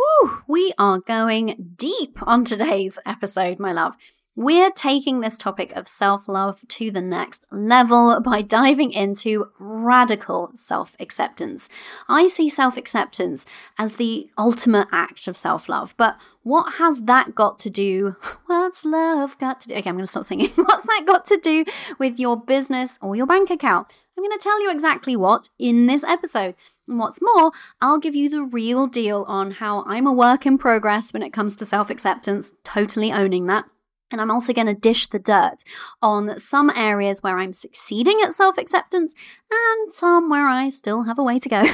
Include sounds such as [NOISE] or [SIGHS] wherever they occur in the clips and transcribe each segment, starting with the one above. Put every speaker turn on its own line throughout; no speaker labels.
whew, we are going deep on today's episode, my love. We're taking this topic of self love to the next level by diving into radical self acceptance. I see self acceptance as the ultimate act of self love, but what has that got to do? [LAUGHS] What's love got to do? Okay, I'm going to stop singing. [LAUGHS] What's that got to do with your business or your bank account? I'm going to tell you exactly what in this episode. And what's more, I'll give you the real deal on how I'm a work in progress when it comes to self acceptance, totally owning that. And I'm also going to dish the dirt on some areas where I'm succeeding at self acceptance and some where I still have a way to go.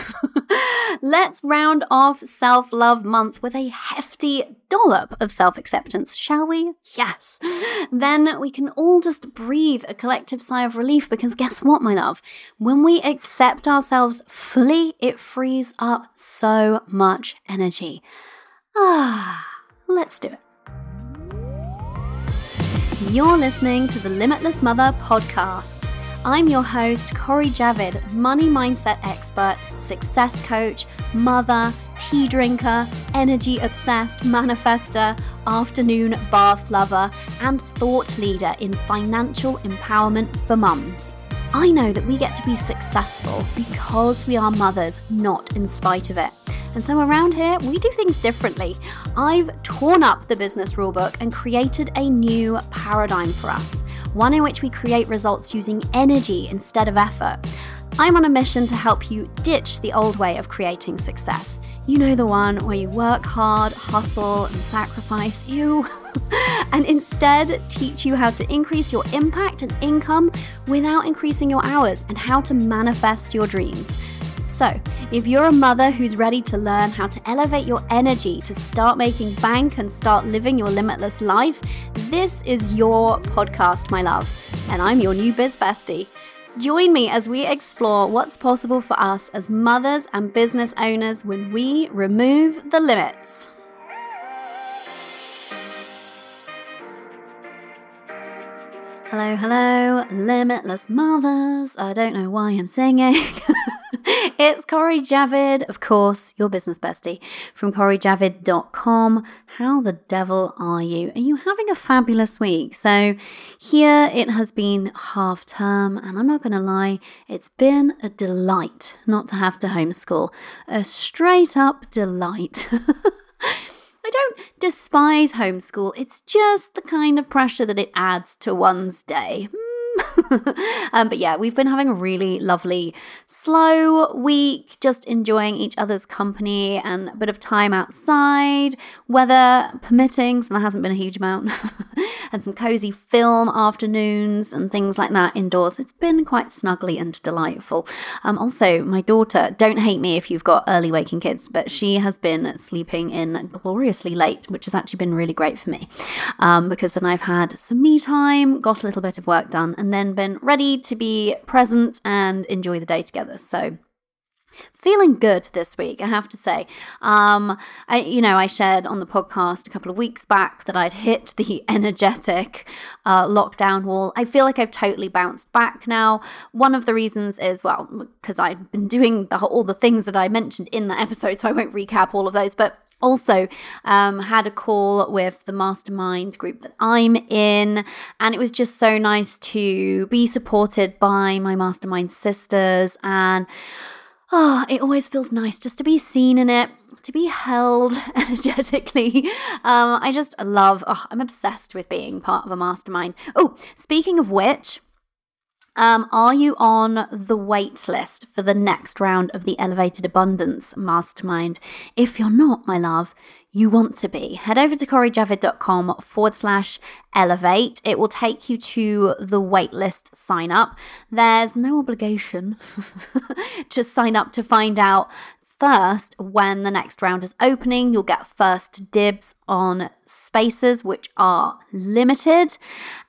[LAUGHS] Let's round off Self Love Month with a hefty dollop of self acceptance, shall we? Yes. Then we can all just breathe a collective sigh of relief because guess what, my love? When we accept ourselves fully, it frees up so much energy. Ah, let's do it. You're listening to the Limitless Mother podcast. I'm your host, Cori Javid, money mindset expert, success coach, mother, tea drinker, energy obsessed manifester, afternoon bath lover, and thought leader in financial empowerment for mums. I know that we get to be successful because we are mothers, not in spite of it. And so around here, we do things differently. I've torn up the business rulebook and created a new paradigm for us, one in which we create results using energy instead of effort. I'm on a mission to help you ditch the old way of creating success. You know the one where you work hard, hustle, and sacrifice, you, [LAUGHS] [LAUGHS] and instead teach you how to increase your impact and income without increasing your hours and how to manifest your dreams. So, if you're a mother who's ready to learn how to elevate your energy to start making bank and start living your limitless life, this is your podcast, my love. And I'm your new biz bestie. Join me as we explore what's possible for us as mothers and business owners when we remove the limits. Hello, hello, limitless mothers. I don't know why I'm singing. [LAUGHS] it's Cori Javid, of course, your business bestie from corijavid.com. How the devil are you? Are you having a fabulous week? So, here it has been half term, and I'm not going to lie, it's been a delight not to have to homeschool. A straight up delight. [LAUGHS] I don't despise homeschool, it's just the kind of pressure that it adds to one's day. [LAUGHS] um, but yeah, we've been having a really lovely, slow week, just enjoying each other's company and a bit of time outside, weather permitting, so there hasn't been a huge amount, [LAUGHS] and some cozy film afternoons and things like that indoors. It's been quite snuggly and delightful. Um, also, my daughter, don't hate me if you've got early waking kids, but she has been sleeping in gloriously late, which has actually been really great for me um, because then I've had some me time, got a little bit of work done, and then been ready to be present and enjoy the day together. So feeling good this week i have to say. Um i you know i shared on the podcast a couple of weeks back that i'd hit the [LAUGHS] energetic uh, lockdown wall. I feel like i've totally bounced back now. One of the reasons is well because i've been doing the, all the things that i mentioned in the episode so i won't recap all of those but also um, had a call with the mastermind group that i'm in and it was just so nice to be supported by my mastermind sisters and oh it always feels nice just to be seen in it to be held [LAUGHS] energetically. Um, i just love oh, i'm obsessed with being part of a mastermind. Oh speaking of which um, are you on the wait list for the next round of the Elevated Abundance Mastermind? If you're not, my love, you want to be. Head over to corijavid.com forward slash elevate. It will take you to the waitlist sign up. There's no obligation [LAUGHS] to sign up to find out first when the next round is opening. You'll get first dibs on spaces which are limited,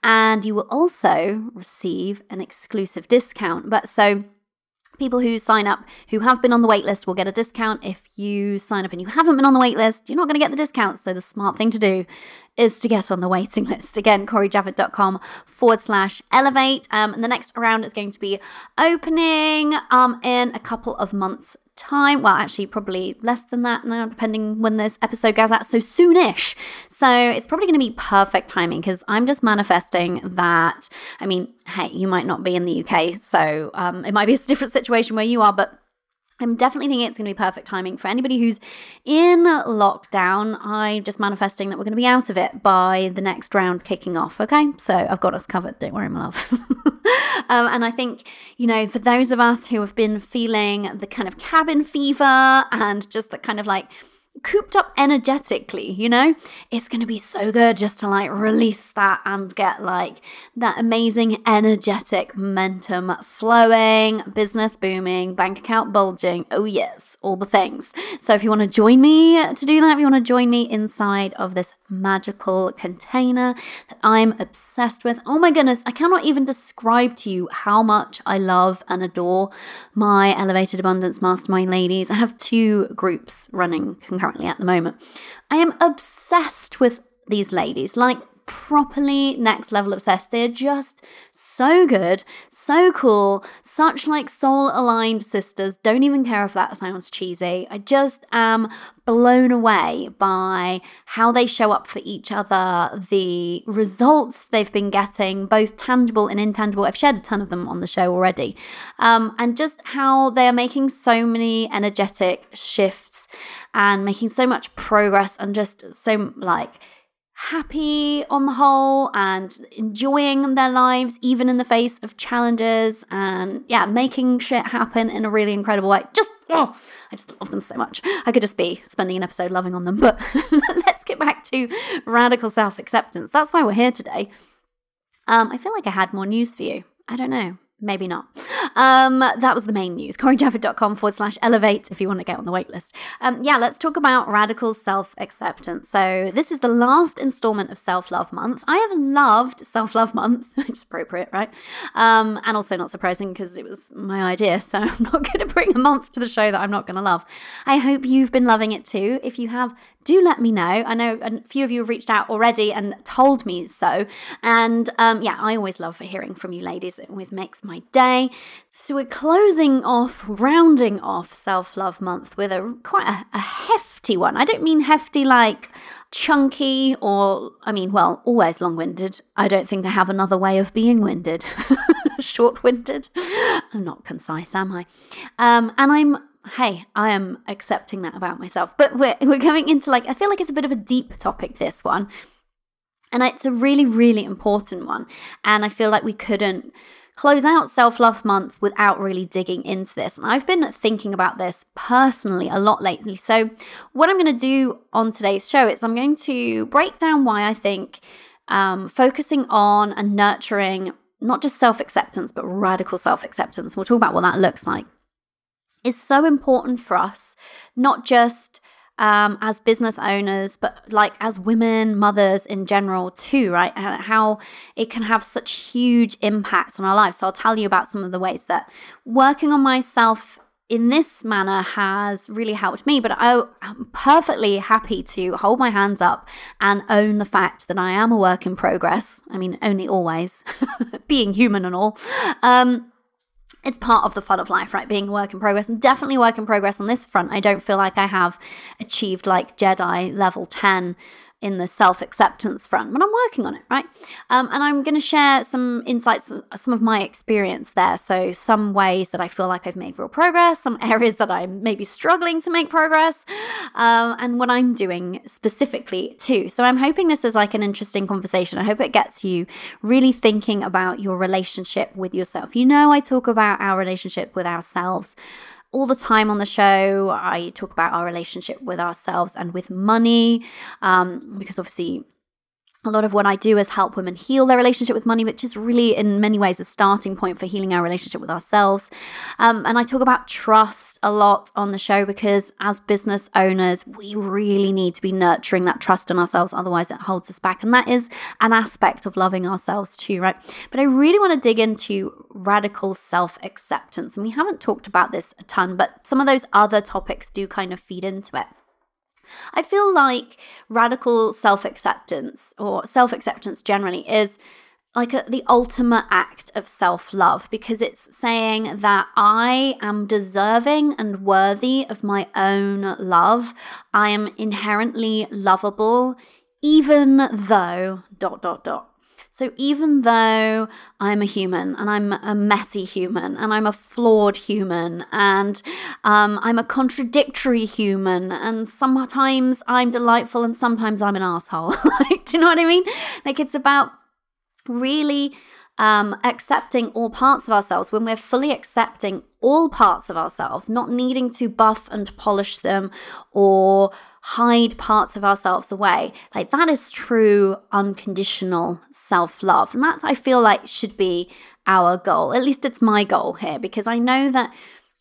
and you will also receive an exclusive discount. But so people who sign up who have been on the waitlist will get a discount. If you sign up and you haven't been on the waitlist, you're not going to get the discount. So the smart thing to do is to get on the [LAUGHS] waiting list. Again, corijavid.com forward slash elevate. Um, and the next round is going to be opening um, in a couple of months' time. Well, actually, probably less than that now, depending when this episode goes out. So soonish. So it's probably going to be perfect timing because I'm just manifesting that. I mean, hey, you might not be in the UK, so um, it might be a different situation where you are, but I'm definitely thinking it's going to be perfect timing for anybody who's in lockdown. I'm just manifesting that we're going to be out of it by the next round kicking off. Okay, so I've got us covered. Don't worry, my love. [LAUGHS] um, and I think, you know, for those of us who have been feeling the kind of cabin fever and just the kind of like, cooped up energetically, you know? It's going to be so good just to like release that and get like that amazing energetic momentum flowing, business booming, bank account bulging. Oh, yes, all the things. So, if you want to join me to do that, if you want to join me inside of this magical container that I'm obsessed with, oh my goodness, I cannot even describe to you how much I love and adore my Elevated Abundance Mastermind ladies. I have two groups running concurrently at the moment. I am obsessed with these ladies, like properly next level obsessed. They're just so good, so cool, such like soul aligned sisters. Don't even care if that sounds cheesy. I just am blown away by how they show up for each other, the results they've been getting, both tangible and intangible. I've shared a ton of them on the show already. Um, and just how they are making so many energetic shifts and making so much progress and just so like happy on the whole and enjoying their lives even in the face of challenges and yeah making shit happen in a really incredible way. Just oh i just love them so much. I could just be spending an episode loving on them but [LAUGHS] let's get back to radical self-acceptance. That's why we're here today. Um i feel like i had more news for you. I don't know maybe not. Um, that was the main news. CoriJavid.com forward slash elevate if you want to get on the waitlist. Um, yeah, let's talk about radical self acceptance. So, this is the last installment of Self Love Month. I have loved Self Love Month, [LAUGHS] which is appropriate, right? Um, and also not surprising because it was my idea. So, I'm not going to bring a month to the show that I'm not going to love. I hope you've been loving it too. If you have, do let me know. I know a few of you have reached out already and told me so. And um, yeah, I always love hearing from you ladies. It always makes my day. So we're closing off, rounding off Self Love Month with a quite a, a hefty one. I don't mean hefty like chunky or, I mean, well, always long winded. I don't think I have another way of being winded. [LAUGHS] Short winded. I'm not concise, am I? Um, and I'm hey, I am accepting that about myself. But we're we're going into like I feel like it's a bit of a deep topic this one. And it's a really really important one. And I feel like we couldn't close out self love month without really digging into this. And I've been thinking about this personally a lot lately. So, what I'm going to do on today's show is I'm going to break down why I think um, focusing on and nurturing not just self acceptance, but radical self acceptance. We'll talk about what that looks like is so important for us, not just um, as business owners, but like as women, mothers in general, too, right? And how it can have such huge impacts on our lives. So, I'll tell you about some of the ways that working on myself in this manner has really helped me. But I, am perfectly happy to hold my hands up and own the fact that I am a work in progress. I mean, only always, [LAUGHS] being human and all. Um, it's part of the fun of life, right? Being a work in progress and definitely work in progress on this front. I don't feel like I have achieved like Jedi level 10 in the self acceptance front, but I'm working on it, right? Um, and I'm going to share some insights, some of my experience there. So, some ways that I feel like I've made real progress, some [LAUGHS] areas that I'm maybe struggling to make progress, um, and what I'm doing specifically too. So, I'm hoping this is like an interesting conversation. I hope it gets you really thinking about your relationship with yourself. You know, I talk about our relationship with ourselves all the time on the show. I talk about our relationship with ourselves and with money, um, because obviously a lot of what I do is help women heal their relationship with money, which is really, in many ways, a starting point for healing our relationship with ourselves. Um, and I talk about trust a lot on the show because, as business owners, we really need to be nurturing that trust in ourselves. Otherwise, it holds us back. And that is an aspect of loving ourselves, too, right? But I really want to dig into radical self acceptance. And we haven't talked about this a ton, but some of those other topics do kind of feed into it. I feel like radical self acceptance or self acceptance generally is like a, the ultimate act of self love because it's saying that I am deserving and worthy of my own love. I am inherently lovable, even though dot dot dot. So, even though I'm a human and I'm a messy human and I'm a flawed human and um, I'm a contradictory human and sometimes I'm delightful and sometimes I'm an asshole. [LAUGHS] like, do you know what I mean? Like, it's about really um, accepting all parts of ourselves, when we're fully accepting all parts of ourselves, not needing to buff and polish them or hide parts of ourselves away, like that is true unconditional self love. And that's, I feel like, should be our goal. At least it's my goal here, because I know that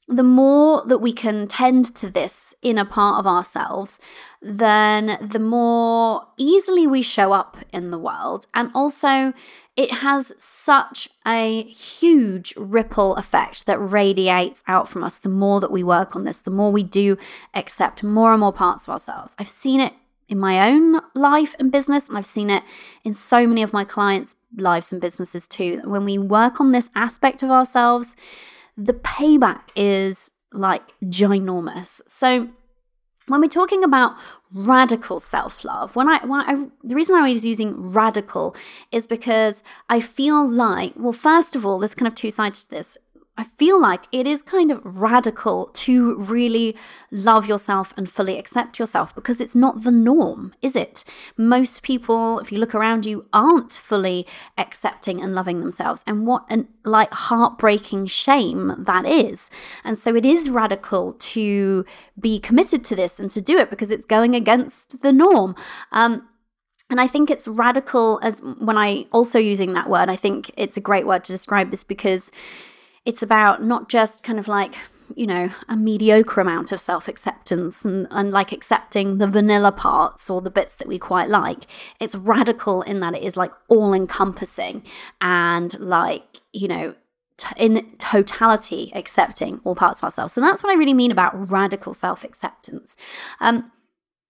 the more that we can tend to this inner part of ourselves, then the more easily we show up in the world. And also, it has such a huge ripple effect that radiates out from us the more that we work on this, the more we do accept more and more parts of ourselves. I've seen it in my own life and business, and I've seen it in so many of my clients' lives and businesses too. When we work on this aspect of ourselves, the payback is like ginormous. So, when we're talking about radical self-love when I, when I the reason i was using radical is because i feel like well first of all there's kind of two sides to this I feel like it is kind of radical to really love yourself and fully accept yourself because it's not the norm, is it? Most people, if you look around you, aren't fully accepting and loving themselves. And what an like heartbreaking shame that is. And so it is radical to be committed to this and to do it because it's going against the norm. Um, and I think it's radical as when I also using that word, I think it's a great word to describe this because it's about not just kind of like you know a mediocre amount of self-acceptance and, and like accepting the vanilla parts or the bits that we quite like. It's radical in that it is like all encompassing and like you know in totality accepting all parts of ourselves. So that's what i really mean about radical self-acceptance. Um,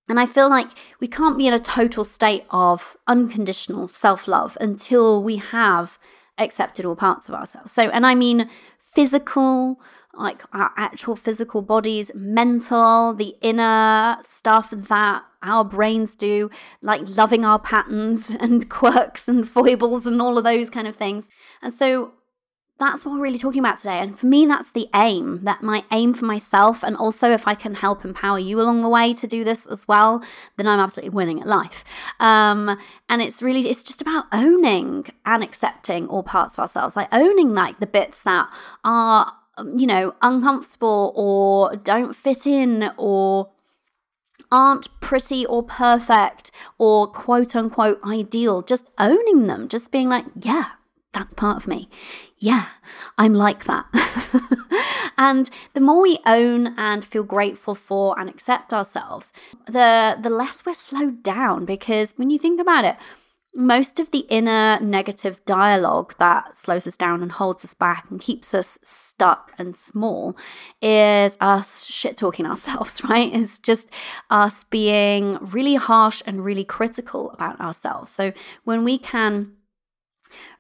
and I feel like we can't be in a total state of unconditional self love until we have accepted all parts of ourselves. So, and I mean physical, like our actual physical bodies, mental, the inner stuff that our brains do, like loving our patterns [LAUGHS] and quirks and foibles and all of those kind of things. And so that's what we're really talking about today. And for me, that's the aim, that my aim for myself. And also, if I can help empower you along the way to do this as well, then I'm absolutely winning at life. Um, and it's really, it's just about owning and accepting all parts of ourselves, like owning like the bits that are, um, you know, uncomfortable or don't fit in or aren't pretty or perfect or quote unquote ideal, just owning them, just being like, yeah, that's part of me. Yeah, I'm like that. [LAUGHS] and the more we own and feel grateful for and accept ourselves, the the less we're slowed down because when you think about it, most of the inner negative dialogue that slows us down and holds us back and keeps us stuck and small is us shit talking [LAUGHS] ourselves, right? It's just us being really harsh and really critical about ourselves. So when we can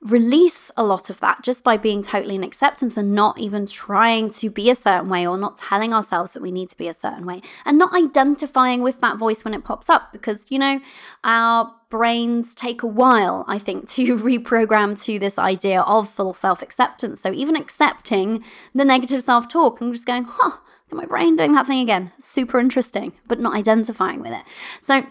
release a lot of that just by being totally in acceptance and not even trying to be a certain way or not telling ourselves that we need to be a certain way and not identifying with that voice when it pops up because you know our brains take a while i think to [LAUGHS] reprogram to this idea of full self-acceptance. So even accepting the negative self-talk and just going huh my brain doing that thing again. Super interesting but not identifying with it. So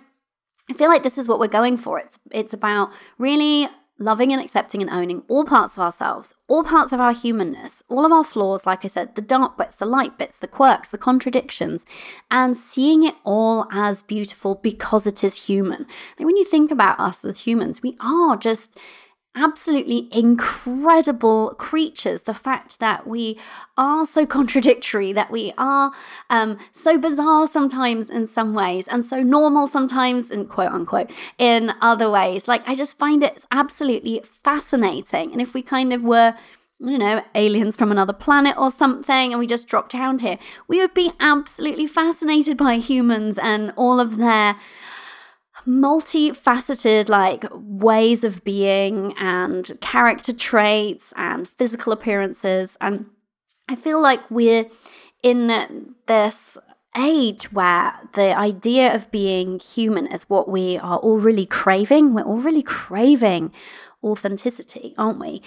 I feel like this is what we're going for. It's it's about really loving and accepting and owning all parts of ourselves, all parts of our humanness, all of our flaws, like I said, the dark bits, the light bits, the quirks, the contradictions, and seeing it all as beautiful because it is human. Like when you think about us as humans, we are just absolutely incredible creatures. The fact that we are so [LAUGHS] contradictory, that we are um, so bizarre sometimes in some ways, and so normal sometimes, in quote unquote, in other ways. Like, I just find it absolutely fascinating. And if we kind of were you know, aliens from another planet or something, and we just dropped down here, we would be absolutely fascinated by humans and all of their multifaceted like ways of being and character traits and physical appearances and I feel like we're in this age where the idea of being human is what we are all really craving. We're all really craving authenticity, aren't we?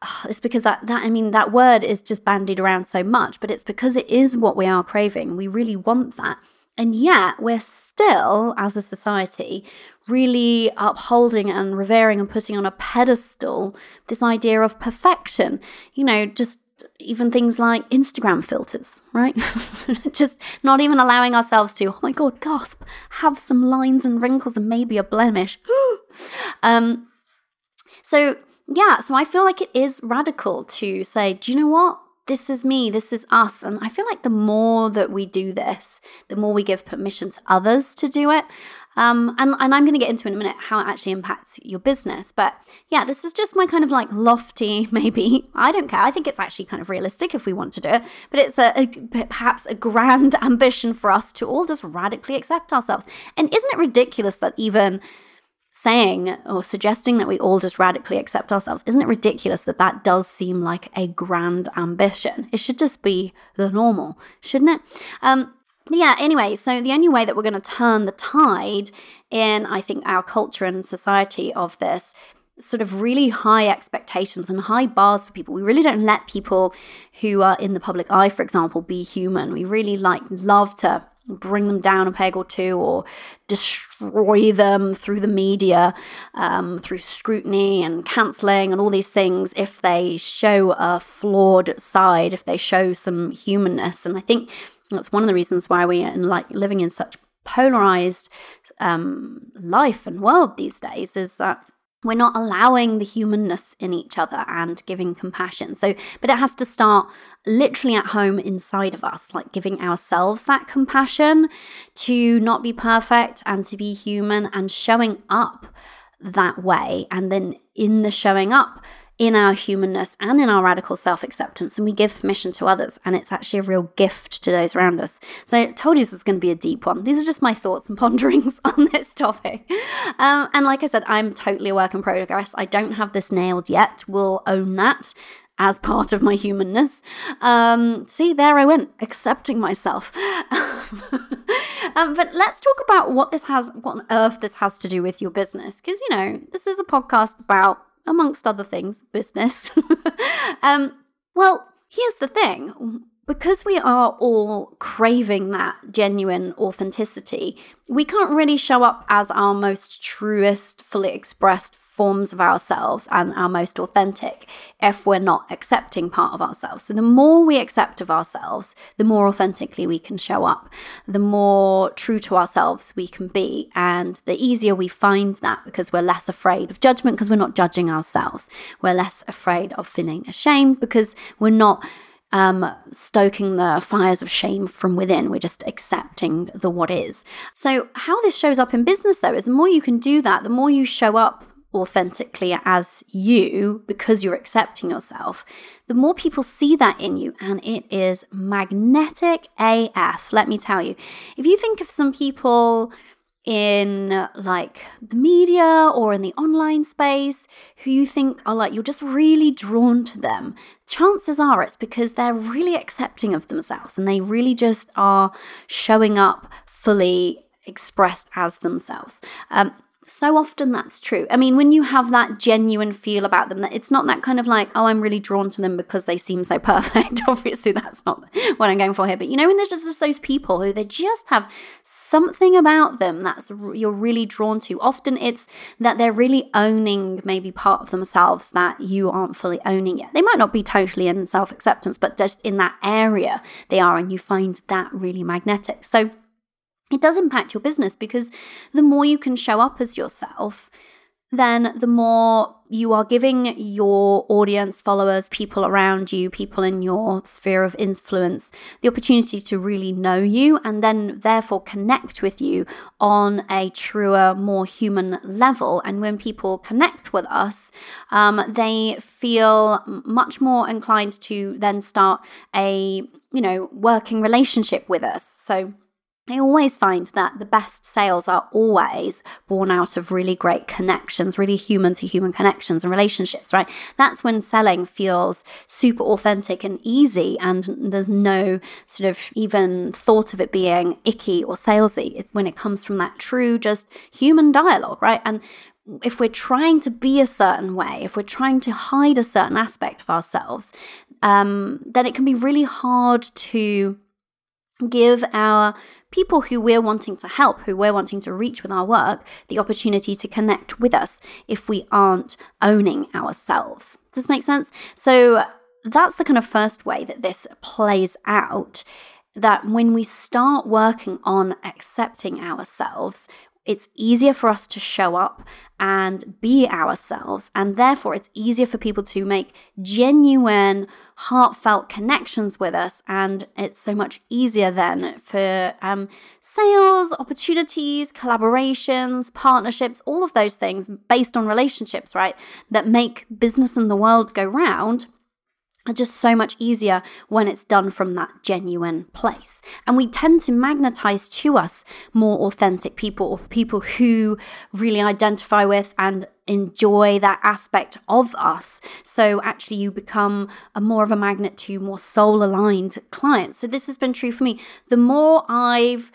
Ah, it's because that, that, I mean, that word is just bandied around so much, but it's because it is what we are craving. We really want that. And yet, we're still, as a society, really upholding and revering and putting on a pedestal this idea of perfection. You know, just even things like Instagram filters, right? [LAUGHS] Just not even allowing ourselves to, oh my God, gasp, have some lines and wrinkles and maybe a blemish. [GASPS] um, so, yeah, so I feel like it is radical to say, do you know what? This is me, this is us. And I feel like the more that we do this, the more we give permission to others to do it. Um, and, and I'm going to get into in a minute how it actually impacts your business. But yeah, this is just my kind of like lofty, [LAUGHS] maybe. I don't care. I think it's actually kind of realistic if we want to do it. But it's a, a perhaps a grand [LAUGHS] ambition for us to all just radically accept ourselves. And isn't it ridiculous that even saying or suggesting that we all just radically accept ourselves, isn't it ridiculous that that does seem like a grand ambition? It should just be the normal, shouldn't it? Um, yeah, anyway, so the only way that we're going to turn the tide in, I think, our culture and society of this sort of really high expectations and high bars for people. We really don't let people who are in the public eye, for example, be human. We really like love to bring them down a peg or two or destroy them through the media, um, through scrutiny and cancelling and all these things if they show a flawed side, if they show some humanness. And I think that's one of the reasons why we are in, like living in such polarized um, life and world these days is that we're not allowing the humanness in each other and giving compassion. So, but it has to start literally at home inside of us, like giving ourselves that compassion to not be perfect and to be human and showing up that way. And then in the showing up, in our humanness and in our radical self acceptance, and we give permission to others, and it's actually a real gift to those around us. So, I told you this was going to be a deep one. These are just my thoughts and [LAUGHS] ponderings on this topic. Um, and like I said, I'm totally a work in progress. I don't have this nailed yet. We'll own that as part of my humanness. Um, see, there I went, accepting myself. [LAUGHS] um, but let's talk about what this has, what on earth this has to do with your business. Because, you know, this is a podcast about amongst other things, business. [LAUGHS] um, well, here's the thing because we are all craving that genuine authenticity, we can't really show up as our most truest, fully expressed forms of ourselves and our most authentic if we're not accepting part of ourselves. So, the more we accept of ourselves, the more authentically we can show up, the more true to ourselves we can be, and the easier we find that because we're less afraid of judgment because we're not judging ourselves. We're less afraid of feeling ashamed because we're not um, stoking the fires of shame from within. We're just accepting the what is. So, how this shows up in business, though, is the more you can do that, the more you show up authentically as you because you're accepting yourself, the more people see that in you, and it is magnetic AF. Let me tell you. If you think of some people in like the media or in the online space who you think are like you're just really drawn to them chances are it's because they're really accepting of themselves and they really just are showing up fully expressed as themselves um, so often that's true. I mean, when you have that genuine feel about them, that it's not that kind of like, oh, I'm really drawn to them because they seem so [LAUGHS] perfect. Obviously, that's not what I'm going for here. But you know, when there's just, just those people who they just have something about them that's you're really drawn to. Often it's that they're really owning maybe part of themselves that you aren't fully owning yet. They might not be totally in self acceptance, but just in that area they are, and you find that really magnetic. So it does impact your business because the more you can show up as yourself, then the more you are giving your audience, followers, people around you, people in your sphere of influence, the opportunity to really know you and then therefore connect with you on a truer, more human level. And when people connect with us, um, they feel much more inclined to then start a, you know, working relationship with us. So, I always find that the best sales are always born out of really great connections, really human to human connections and relationships, right? That's when selling feels super authentic and easy, and there's no sort of even thought of it being icky or salesy. It's when it comes from that true, just human dialogue, right? And if we're trying to be a certain way, if we're trying to hide a certain aspect of ourselves, um, then it can be really hard to give our people who we're wanting to help, who we're wanting to reach with our work, the opportunity to connect with us if we aren't owning ourselves. Does this make sense? So that's the kind of first way that this plays out. That when we start working on accepting ourselves, it's easier for us to show up and be ourselves. And therefore, it's easier for people to make genuine, heartfelt connections with us. And it's so much easier then for um, sales, opportunities, collaborations, partnerships, all of those things based on relationships, right? That make business and the world go round just so much easier when it's done from that genuine place. And we tend to magnetize to us more authentic people or people who really identify with and enjoy that aspect of us. So actually you become a more of a magnet to more soul aligned clients. So this has been true for me. The more I've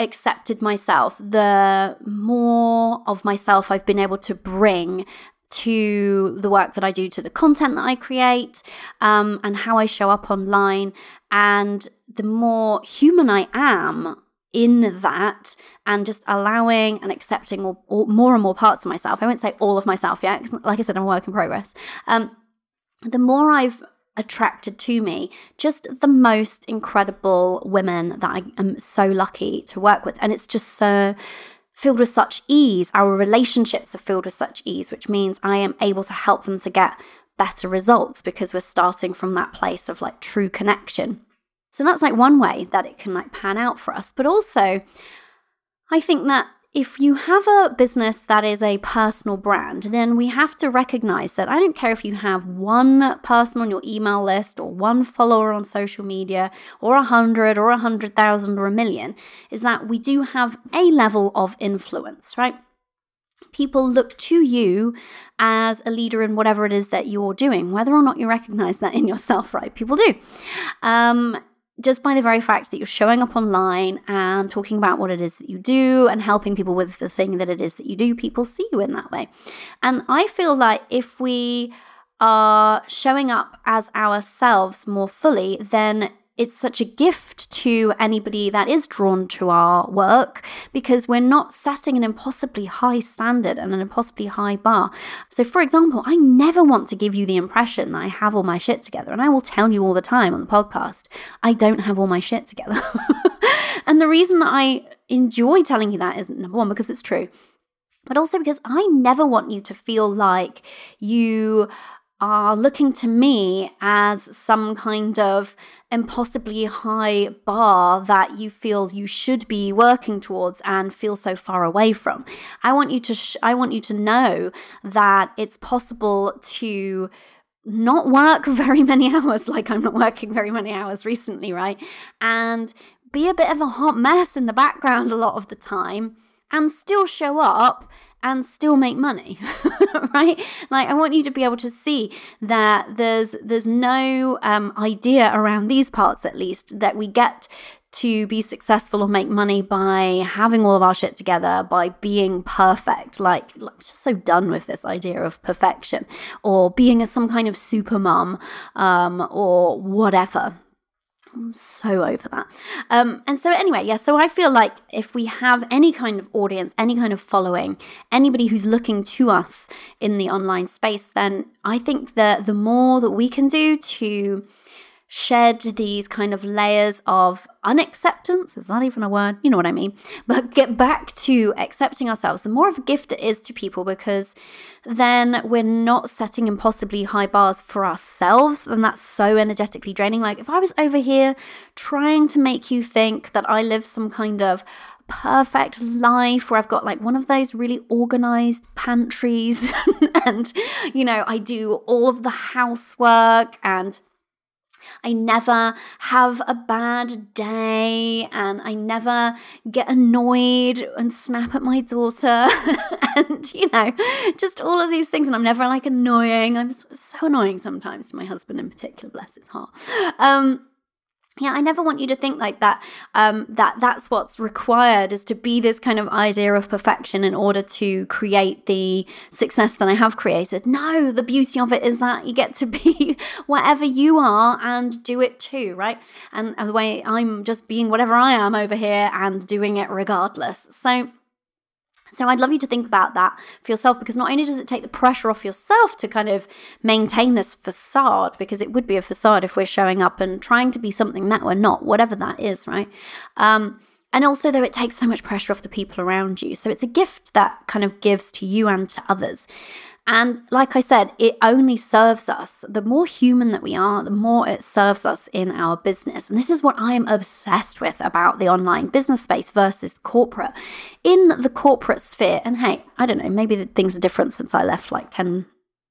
accepted myself, the more of myself I've been able to bring to the work that I do, to the content that I create, um, and how I show up online. And the more human I am in that, and just allowing and accepting all, all, more and more parts of myself, I won't say all of myself yet, because like I said, I'm a work in progress. Um, the more I've attracted to me just the most incredible women that I am so lucky to work with. And it's just so filled with such ease. Our relationships are filled with such ease, which means I am able to help them to get better results because we're starting from that place of like true connection. So that's like one way that it can like pan out for us. But also, I think that if you have a business that is a personal brand, then we have to recognize that I don't care if you have one person on your email list or one follower on social media or a hundred or a hundred thousand or a million, is that we do have a level of influence, right? People look to you as a leader in whatever it is that you're doing, whether or not you recognize that in yourself, right? People do. Um, just by the very fact that you're showing up online and talking about what it is that you do and helping people with the thing that it is that you do, people see you in that way. And I feel like if we are showing up as ourselves more fully, then it's such a gift to anybody that is drawn to our work because we're not setting an impossibly high standard and an impossibly high bar. So, for example, I never want to give you the impression that I have all my shit together. And I will tell you all the time on the podcast, I don't have all my shit together. [LAUGHS] and the reason that I enjoy telling you that is number one, because it's true, but also because I never want you to feel like you are looking to me as some kind of impossibly high bar that you feel you should be working towards and feel so far away from. I want you to sh- I want you to know that it's possible to not work [LAUGHS] very many hours like I'm not working very many hours recently, right? And be a bit of a hot mess in the background a lot of the time and still show up and still make money [LAUGHS] right like i want you to be able to see that there's there's no um, idea around these parts at least that we get to be successful or make money by having all of our shit together, by being perfect. Like, I'm just so done with this idea of perfection, or being a, some kind of super mum, um, or whatever. I'm so over that. Um, and so, anyway, yeah, so I feel like if we have any kind of audience, any kind of following, anybody who's looking to us in the online space, then I think that the more that we can do to shed these kind of layers of unacceptance. Is that even a word you know what i mean? [LAUGHS] But get back to accepting ourselves. The more of a gift it is to people because then we're not setting impossibly high bars for ourselves and that's so energetically draining. Like if i was over here trying to make you think that i live some kind of perfect life where I've got like one of those really organized pantries [LAUGHS] and, you know, I do all of the housework and I never have a bad day and I never get annoyed and snap at my daughter [LAUGHS] and, you know, just all of these things. And I'm never like annoying. I'm so annoying sometimes to my husband in particular, bless his heart. Um, yeah i never want you to think like that um, that that's what's required is to be this kind of idea of perfection in order to create the success that i have created. No the beauty of it is that you get to [LAUGHS] be whatever you are and do it too right? And the way i'm just being whatever i am over here and doing it regardless. So so I'd love you to think about that for yourself because not only does it take the pressure off yourself to kind of maintain this facade, because it would be a facade if we're showing up and trying to be something that we're not, whatever that is, right? Um, and also, though, it takes so much pressure off the people around you. So it's a gift that kind of gives to you and to others. And like I said, it only serves us. The more human that we are, the more it serves us in our business. And this is what I'm obsessed with about the online business space versus corporate. In the corporate sphere, and hey, I don't know, maybe things are different since I left like 10,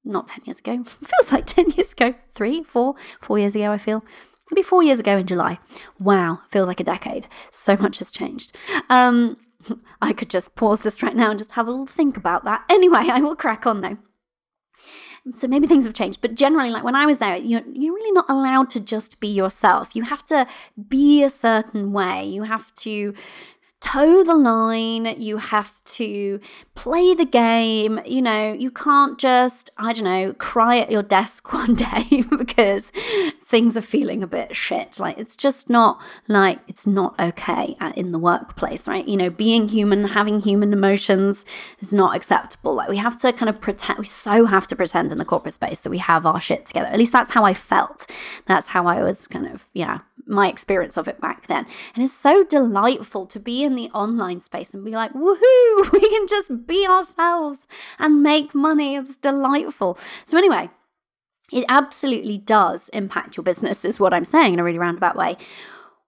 not 10 years ago. [LAUGHS] Feels like 10 years ago. Three, four, four years ago, I feel. Maybe four years ago in July. Wow, feels like a decade. So much has changed. Um, [LAUGHS] I could just pause this right now and just have a little think about that. Anyway, I will crack on though. So maybe things have changed, but generally, like when I was there, you're, you're really not allowed to just be yourself. You have to be a certain way. You have to toe the line, you have to play the game. You know, you can't just, I don't know, cry at your desk [LAUGHS] one day because things are feeling a bit shit. Like, it's just not like it's not okay in the workplace, right? You know, being human, having human emotions is not acceptable. Like, we have to kind of pretend, we so have to pretend in the corporate space that we have our shit together. At least that's how I felt. That's how I was kind of, yeah, my experience of it back then. And it's so delightful to be in the online space and be like, woohoo, [LAUGHS] we can just be ourselves and make money. It's delightful. So, anyway, it absolutely does impact your business, is what I'm saying in a really roundabout way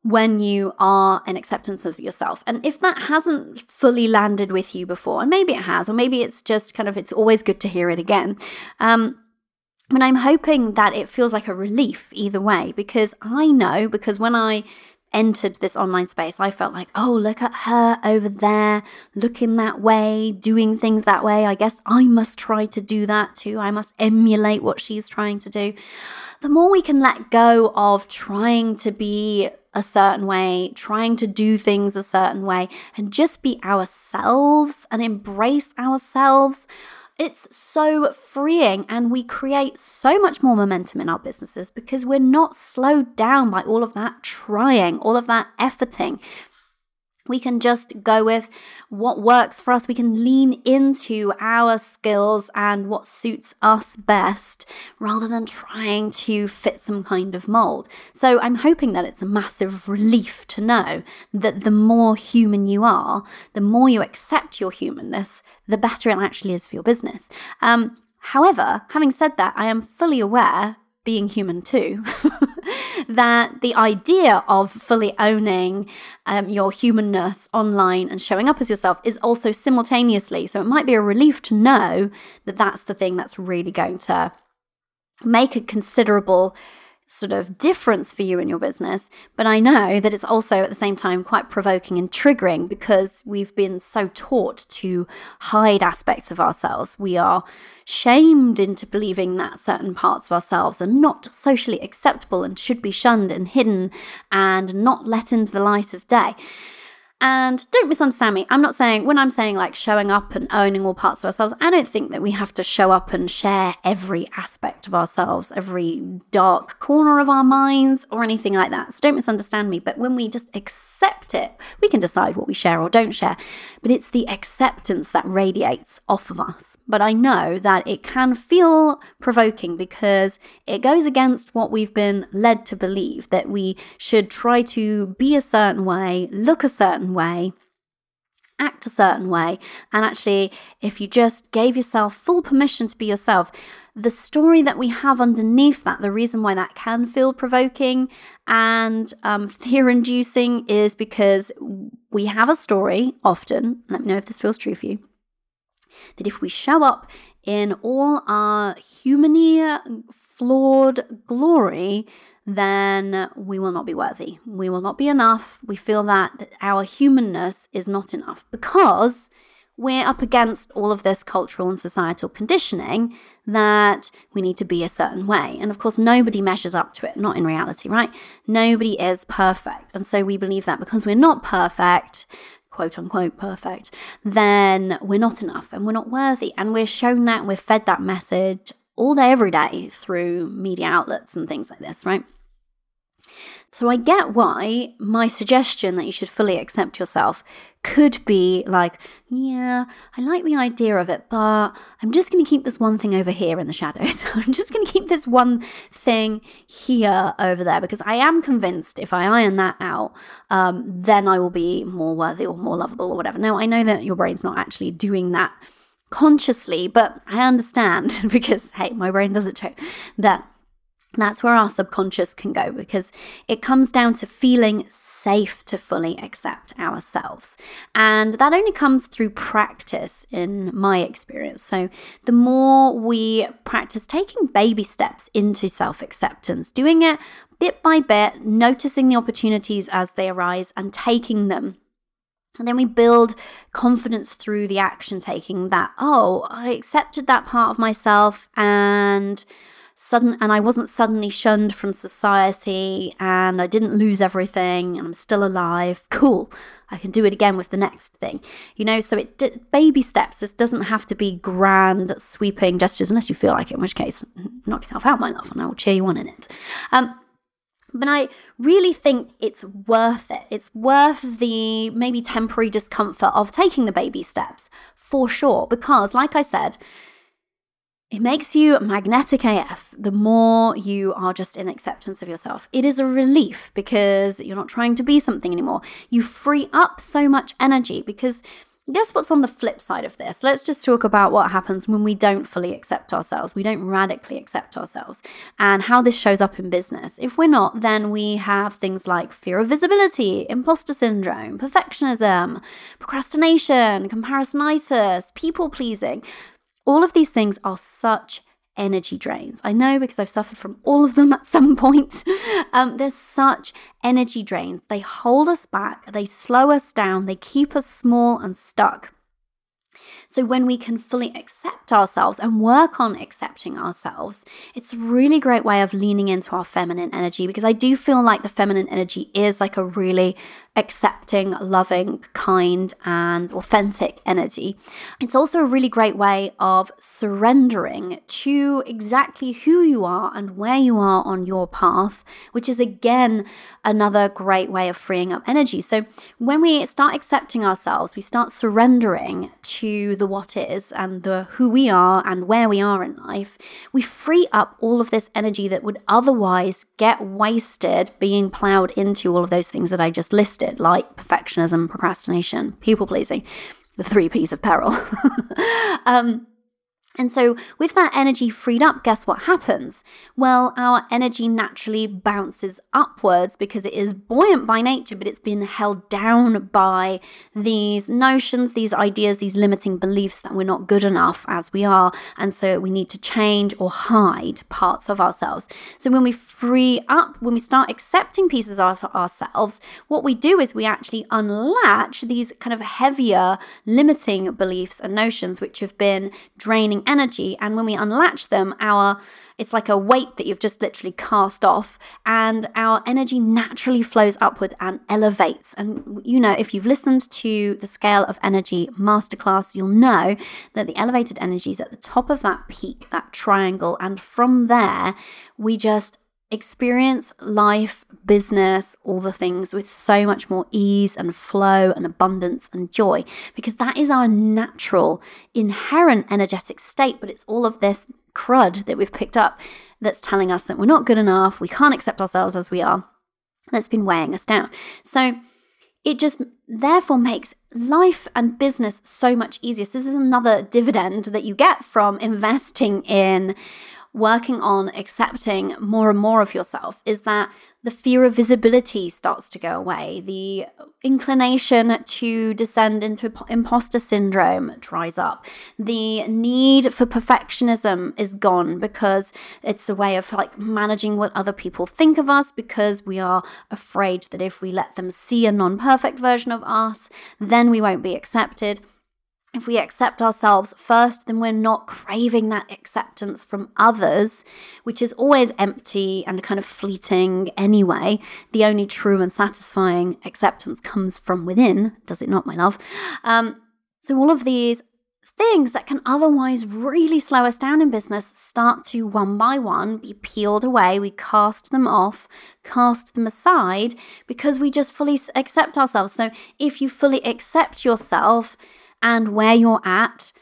when you are in acceptance of yourself. And if that hasn't fully landed with you before, and maybe it has, or maybe it's just kind of, it's always good to hear it again. Um, and I'm hoping that it feels like a relief either way because I know, because when I entered this online space, I felt like, oh, look at her over there, looking that way, doing things that way. I guess I must try to do that too. I must emulate what she's trying to do. The more we can let go of trying to be a certain way, trying to do things a certain way, and just be ourselves and embrace ourselves. It's so freeing, and we create so much more momentum in our businesses because we're not slowed down by all of that trying, all of that efforting. We can just go with what works for us. We can lean into our skills and what suits us best rather than trying to fit some kind of mold. So I'm hoping that it's a massive relief to know that the more human you are, the more you accept your humanness, the better it actually is for your business. Um, however, having said that, I am fully aware being human too, [LAUGHS] that the idea of fully owning um, your humanness online and showing up as yourself is also simultaneously. So it might be a relief to know that that's the thing that's really going to make a considerable sort of difference for you in your business. But I know that it's also at the same time quite provoking and triggering because we've been so taught to hide aspects of ourselves. We are shamed into believing that certain parts of ourselves are not socially acceptable and should be shunned and hidden and not let into the light of day. And don't misunderstand me. I'm not saying, when I'm saying like showing up and owning all parts of ourselves, I don't think that we have to show up and share every aspect of ourselves, every dark corner of our minds, or anything like that. So don't misunderstand me. But when we just accept it, we can decide what we share or don't share. But it's the acceptance that radiates off of us. But I know that it can feel provoking because it goes against what we've been led to believe that we should try to be a certain way, look a certain way, act a certain way. And actually, if you just gave yourself full permission to be yourself, the story that we have underneath that, the reason why that can feel provoking and um, [LAUGHS] fear inducing is because we have a story often. Let me know if this feels true for you That if we show up in all our humanly flawed glory, then we will not be worthy. We will not be enough. We feel that our humanness is not enough because we're up against all of this cultural and societal conditioning that we need to be a certain way. And of course, nobody measures up to it, not in reality, right? Nobody is perfect. And so we believe that because we're not perfect, quote unquote perfect, then we're not enough and we're not worthy. And we're shown that, we're fed that message all day, every day through media outlets and things like this, right? So I get why my suggestion that you should fully accept yourself could be like, yeah, I like the idea of it, but I'm just going to keep this one thing over here in the shadows. [LAUGHS] I'm just going to keep this one thing here over there because I am convinced if I iron that out, um, then I will be more worthy or more lovable or whatever. Now, I know that your brain's not actually doing that consciously, but I understand [LAUGHS] because, hey, my brain does it too, that that's where our subconscious can go because it comes down to feeling safe to fully accept ourselves. And that only comes through practice, in my experience. So, the more we practice taking baby steps into self acceptance, doing it bit by bit, noticing the opportunities as they arise and taking them and then we build confidence through the action taking that, oh, I accepted that part of myself and sudden and I wasn't suddenly shunned from society and I didn't lose everything and I'm still alive. [LAUGHS] Cool. I can do it again with the next thing. You know, so it d- baby steps. This doesn't have to be grand sweeping gestures unless you feel like it, in which case knock yourself out, my love, and I will cheer you on in it. Um but I really think it's worth it. It's worth the maybe temporary discomfort of taking the baby steps for sure. Because, like I said, it makes you magnetic AF the more you are just in acceptance of yourself. It is a relief because you're not trying to be something anymore. You free up so much energy because guess what's on the flip side of this? Let's just talk about what happens when we don't fully accept ourselves. We don't radically accept ourselves and how this shows up in business. If we're not, then we have things like fear of visibility, imposter syndrome, perfectionism, procrastination, comparisonitis, people pleasing. All of these things are such energy drains. I know because I've suffered from all of them [LAUGHS] at some point. Um, there's such energy drains. They hold us back, they slow us down, they keep us small and stuck. So, when we can fully accept ourselves and work on accepting ourselves, it's a really great way of leaning into our feminine energy because I do feel like the feminine energy is like a really accepting, loving, kind, and authentic energy. It's also a really great way of surrendering to exactly who you are and where you are on your path, which is again another great way of freeing up energy. So when we start accepting ourselves, we start surrendering to the what is and the who we are and where we are in life, we free up all of this energy that would otherwise get wasted being plowed into all of those things that I just listed like perfectionism, procrastination, people pleasing, the three P's of peril. [LAUGHS] um, and so, with that energy freed up, guess what happens? Well, our energy naturally bounces upwards because it is buoyant by nature, but it's been held down by these notions, these ideas, these limiting beliefs that we're not good enough as we are. And so, we need to change or hide parts of ourselves. So, when we free up, when we start accepting pieces of ourselves, what we do is we actually unlatch these kind of heavier limiting beliefs and notions which have been draining energy. And when we unlatch them, our it's like a weight that you've just literally cast off, and our energy naturally flows upward and elevates. And you know, if you've listened to the Scale of Energy masterclass, you'll know that the elevated energy is at the top of that peak, that triangle, and from there, we just experience life, business, all the things with so much more ease and flow and abundance and joy because that is our natural, inherent energetic state. But it's all of this crud that we've picked up that's telling us that we're not good enough, we can't accept ourselves as we are, that's been weighing us down. So it just therefore makes life and business so much easier. So, this is another dividend that you get from [LAUGHS] investing in working on accepting more and more of yourself is that the fear of visibility starts to go away. The inclination to descend into imposter syndrome dries up. The need for perfectionism is gone because it's a way of like managing what other people think of us because we are afraid that if we let them see a non perfect version of us, then we won't be accepted if we accept ourselves first, then we're not craving that acceptance from others, which is always empty and kind of fleeting anyway. The only true and satisfying acceptance comes from within, does it not, my love? Um, so, all of these things that can otherwise really slow us down in business start to one by one be peeled away. We cast them off, cast them aside because we just fully accept ourselves. So, if you fully accept yourself, and where you're at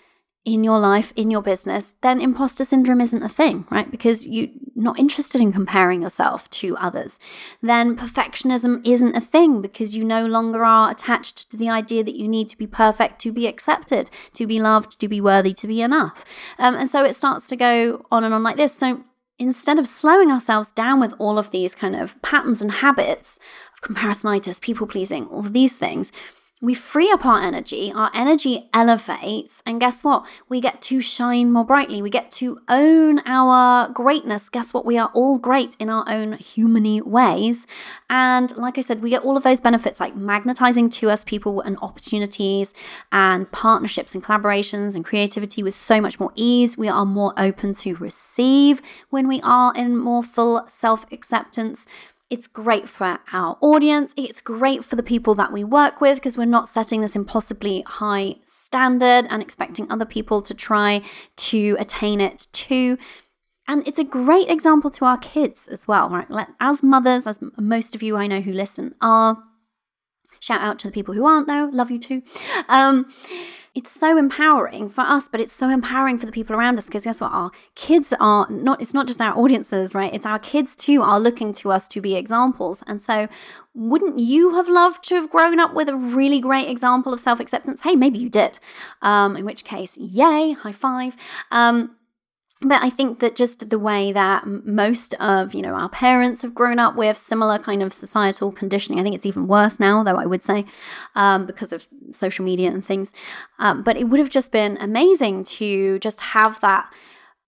in your life, in your business, then imposter syndrome isn't a thing, right? Because you're not interested in comparing yourself to others. Then perfectionism isn't a thing because you no longer are attached to the idea that you need to be perfect to be accepted, to be loved, to be worthy, to be enough. Um, and so it starts to go on and on like this. So instead of slowing ourselves down with all of these kind of patterns and habits of comparisonitis, people pleasing, all of these things, we free up our energy, our energy elevates, and guess what? We get to shine more brightly. We get to own our greatness. Guess what? We are all great in our own humany ways. And like I said, we get all of those benefits like magnetizing to us people and opportunities and partnerships and collaborations and creativity with so much more ease. We are more open to receive when we are in more full self acceptance. It's great for our audience. It's great for the people that we work with because we're not setting this impossibly high standard and expecting other people to try to attain it too. And it's a great example to our kids as well, right? As mothers, as most of you I know who listen are, shout out to the people who aren't though, love you too. Um, it's so empowering for us, but it's so empowering for the people around us because guess what? Our kids are not, it's not just our audiences, right? It's our kids too are looking to us to be examples. And so, wouldn't you have loved to have grown up with a really great example of self acceptance? Hey, maybe you did. Um, in which case, yay, high five. Um, but I think that just the way that most of you know our parents have grown up with similar kind of societal conditioning, I think it's even worse now, though I would say, um, because of social media and things. Um, but it would have just been amazing to just have that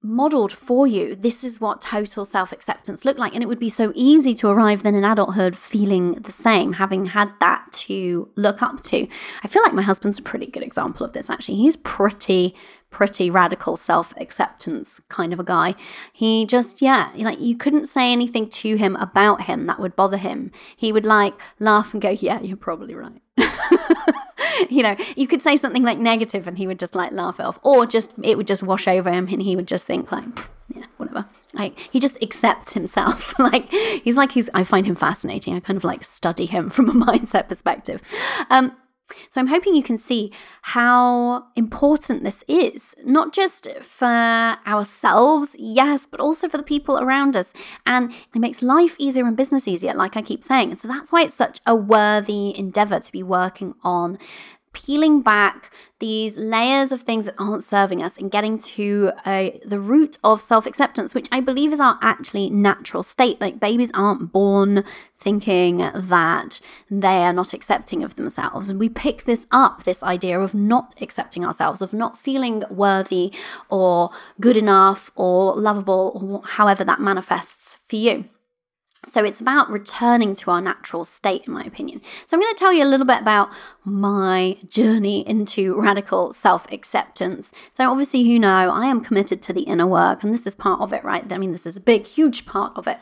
modeled for you. This is what total self acceptance looked like, and it would be so easy to arrive then in adulthood feeling the same, having had that to look up to. I feel like my husband's a pretty good example of this. Actually, he's pretty pretty radical self acceptance kind of a guy. He just, yeah, like you couldn't say anything to him about him that would bother him. He would like laugh and go, yeah, you're probably right. [LAUGHS] you know, you could say something like negative and he would just like laugh it off, or just it would just wash over him and he would just think like, yeah, whatever. Like he just accepts himself. [LAUGHS] like he's like he's. I find him fascinating. I kind of like study him [LAUGHS] from a mindset perspective. Um, so I'm hoping you can see how important this is, not just for ourselves, yes, but also for the people around us. And it makes life easier and business easier, like I keep saying. So that's why it's such a worthy endeavor to be working on peeling back these layers of things that aren't serving us and getting to uh, the root of self acceptance, which I believe is our actually natural state. Like babies aren't born thinking that they are not accepting of themselves. And we pick this up, this idea of not accepting ourselves, of not feeling worthy or good enough or lovable, or however that manifests for you. So it's about returning to our natural state, in my opinion. So I'm going to tell you a little bit about my journey into radical self acceptance. So, obviously, you know, I am committed to the inner work, and this is part of it, right? I mean, this is a big, huge part of it.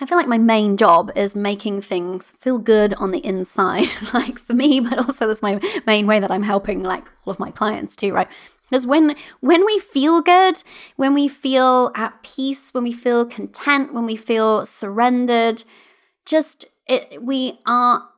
I feel like my main job is making things feel good on the inside, [LAUGHS] like for me, but also that's my main way that I'm helping like all of my clients too, right? Because when when we feel good, when we feel at peace, when we feel content, when we feel surrendered, just it, we are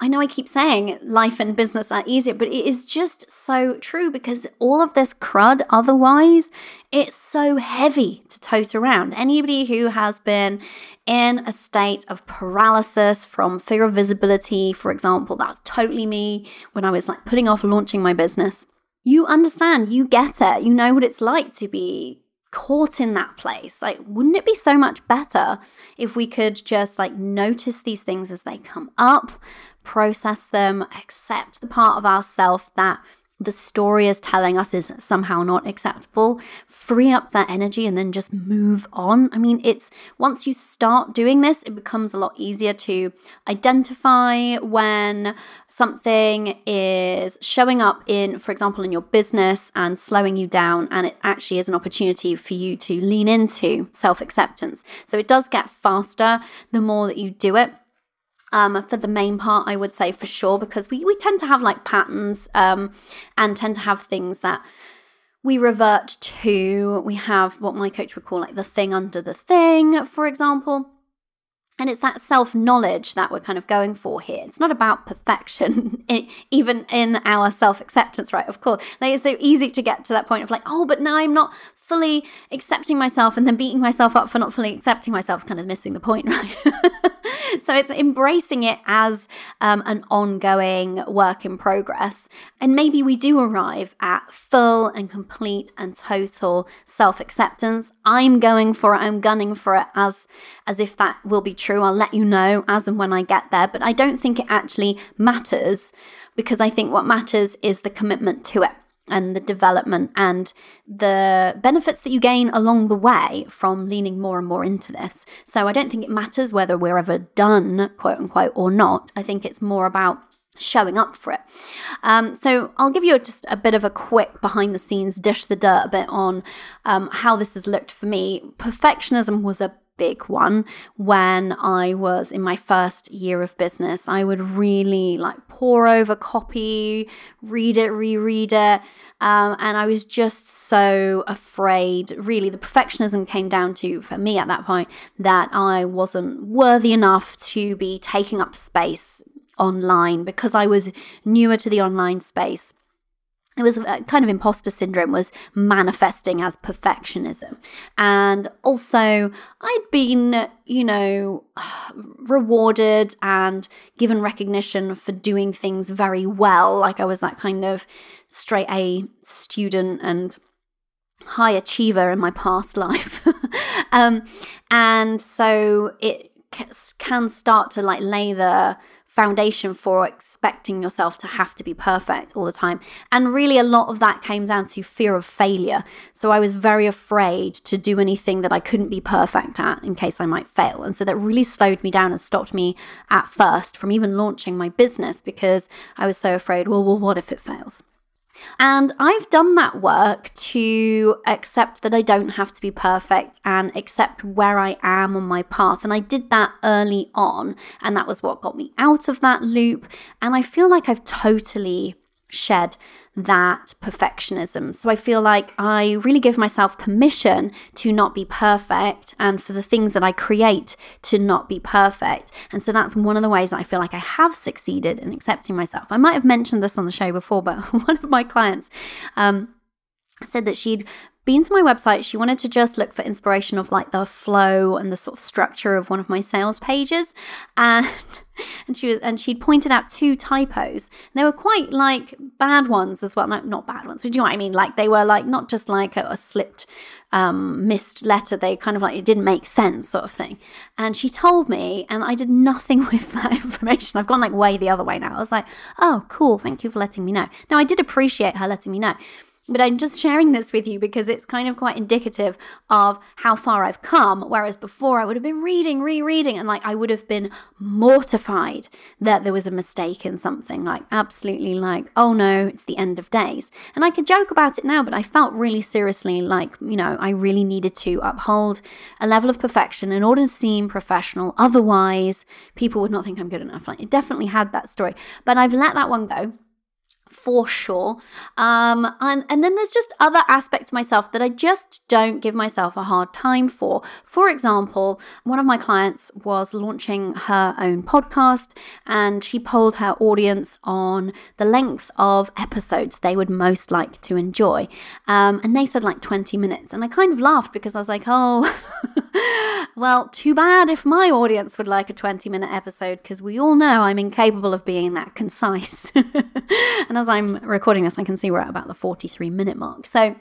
I know I keep saying life and business are easier, but it is just so true because all of this crud, otherwise, it's so heavy to tote around. Anybody who has been in a state of paralysis from fear of visibility, for example, that's totally me when I was like putting off launching my business you understand, you get it, you know what it's like to be caught in that place. Like, wouldn't it be so much better if we could just like notice these things as they come up, process them, accept the part of ourself that the story is telling us is somehow not acceptable, free up that energy and then just move on. I mean, it's once you start doing this, it becomes a lot easier to identify when something is showing up in, for example, in your business and slowing you down, and it actually is an opportunity for you to lean into self acceptance. So it does get faster the more that you do it um, for the main part, I would say for sure, because we, we tend to have like patterns um, and tend to have things that we revert to. We have what my coach would call like the thing under the thing, for example. And it's that self knowledge that we're kind of going for here. It's not about perfection, [LAUGHS] even in our self acceptance, right? Of course. Like, it's so easy to get to that point of like, oh, but now I'm not fully accepting myself and then beating myself up for not fully accepting myself, is kind of missing the point, [LAUGHS] right? so it's embracing it as um, an ongoing work in progress. And maybe we do arrive at full and complete and total self acceptance. I'm going for it, I'm gunning for it as, as if that will be true. I'll let you know as and when I get there. But I don't think it actually matters because I think what matters is the commitment to it and the development and the benefits that you gain along the way from leaning more and more into this. So I don't think it matters whether we're ever done, quote unquote, or not. I think it's more about showing up for it. Um, so I'll give you just a bit of a quick behind the scenes, dish the dirt a bit on um, how this has looked for me. Perfectionism was a big one when I was in my first year of business. I would really like pour over copy, read it, reread it. Um, and I was just so afraid. Really, the perfectionism came down to, for me at that point, that I wasn't worthy enough to be taking up space online because I was newer to the online space it was kind of imposter syndrome was manifesting as perfectionism. And also i'd been you know [SIGHS] rewarded and given recognition for doing things very well. Like i was that kind of straight a student and high achiever in my past [LAUGHS] life. Um, and so it can start to like lay the foundation for expecting yourself to have to be perfect all the time. And really, a lot of that came down to fear of failure. So I was very afraid to do anything that I couldn't be perfect at in case I might fail. And so that really slowed me down and stopped me at first from even launching my business because I was so afraid, well, well what if it fails? And I've done that work to accept that I don't have to be perfect and accept where I am on my path. And I did that early on. And that was what got me out of that loop. And I feel like I've totally shed that perfectionism. So I feel like I really give myself permission to not be perfect and for the things that I create to not be perfect. And so that's one of the ways that I feel like I have succeeded in accepting myself. I might have mentioned this on the show before, but [LAUGHS] one of my clients, um, said that she'd been to my website. She wanted to just look for inspiration of like the flow and the sort of structure of one of my sales pages. And [LAUGHS] and she was and she'd pointed out two typos. They were quite like bad ones as well. No, not bad ones, but do you know what I mean? Like they were like not just like a, a slipped um, missed letter. They kind of like it didn't make sense, sort of thing. And she told me, and I did nothing [LAUGHS] with that information. I've gone like way the other way now. I was like, oh, cool, thank you for letting me know. Now I did appreciate her letting me know. But I'm just sharing this with you because it's kind of quite indicative of how far I've come. Whereas before I would have been reading, rereading, and like I would have been mortified that there was a mistake in something. Like, absolutely, like, oh no, it's the end of days. And I could joke about it now, but I felt really seriously like, you know, I really needed to uphold a level of perfection in order to seem professional. Otherwise, people would not think I'm good enough. Like, it definitely had that story. But I've let that one go for sure. Um, and, and then there's just other aspects myself that I just don't give myself a hard time for. For example, one of my clients was launching her own podcast and she polled her audience on the length of episodes they would most like to enjoy. Um, and they said like 20 minutes. And I kind of laughed because I was like, oh, [LAUGHS] well, too bad if my audience would like a 20 minute episode because we all know I'm incapable of being that concise. [LAUGHS] and as I'm recording this, I can see we're at about the 43 minute mark. So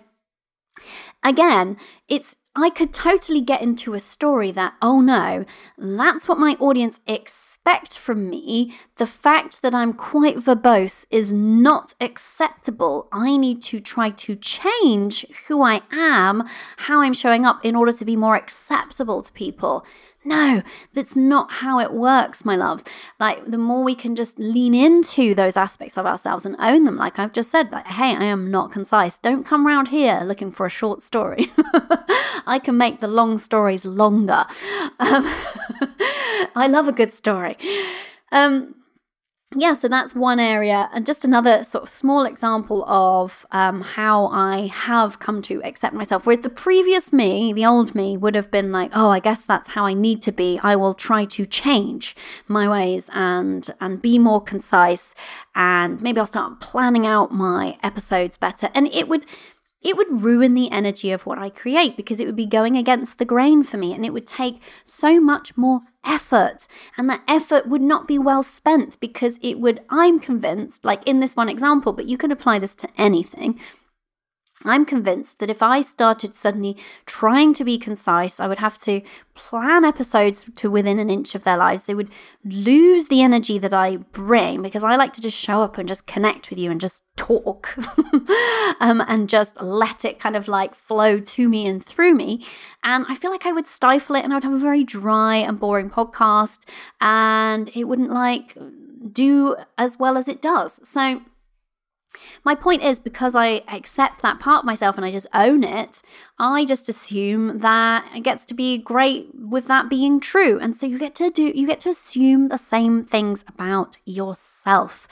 Again, it's I could totally get into a story that, oh no, that's what my audience expect from me. The fact that I'm quite verbose is not acceptable. I need to try to change who I am, how I'm showing up in order to be more acceptable to people. No, that's not how it works, my loves. Like, the more we can just lean into those aspects of ourselves and own them, like I've just said, like, hey, I am not concise. Don't come around here looking for a short story. [LAUGHS] I can make the long stories longer. Um, [LAUGHS] I love a good story. Um, yeah, so that's one area, and just another sort of small example of um, how I have come to accept myself. Whereas the previous me, the old me, would have been like, "Oh, I guess that's how I need to be. I will try to change my ways and and be more concise, and maybe I'll start planning out my episodes better." And it would it would ruin the energy of what I create because it would be going against the grain for me and it would take so much more effort. And that effort would not be well spent because it would, I'm convinced, like in this one example, but you can apply this to anything. I'm convinced that if I started suddenly trying to be concise, I would have to plan episodes to within an inch of their lives. They would lose the energy that I bring because I like to just show up and just connect with you and just talk [LAUGHS] um, and just let it kind of like flow to me and through me. And I feel like I would stifle it and I would have a very dry and boring podcast and it wouldn't like do as well as it does. So, my point is because I accept that part of myself and I just own it, I just assume that it gets to be great with that being true. And so you get to do you get to assume the same things about yourself.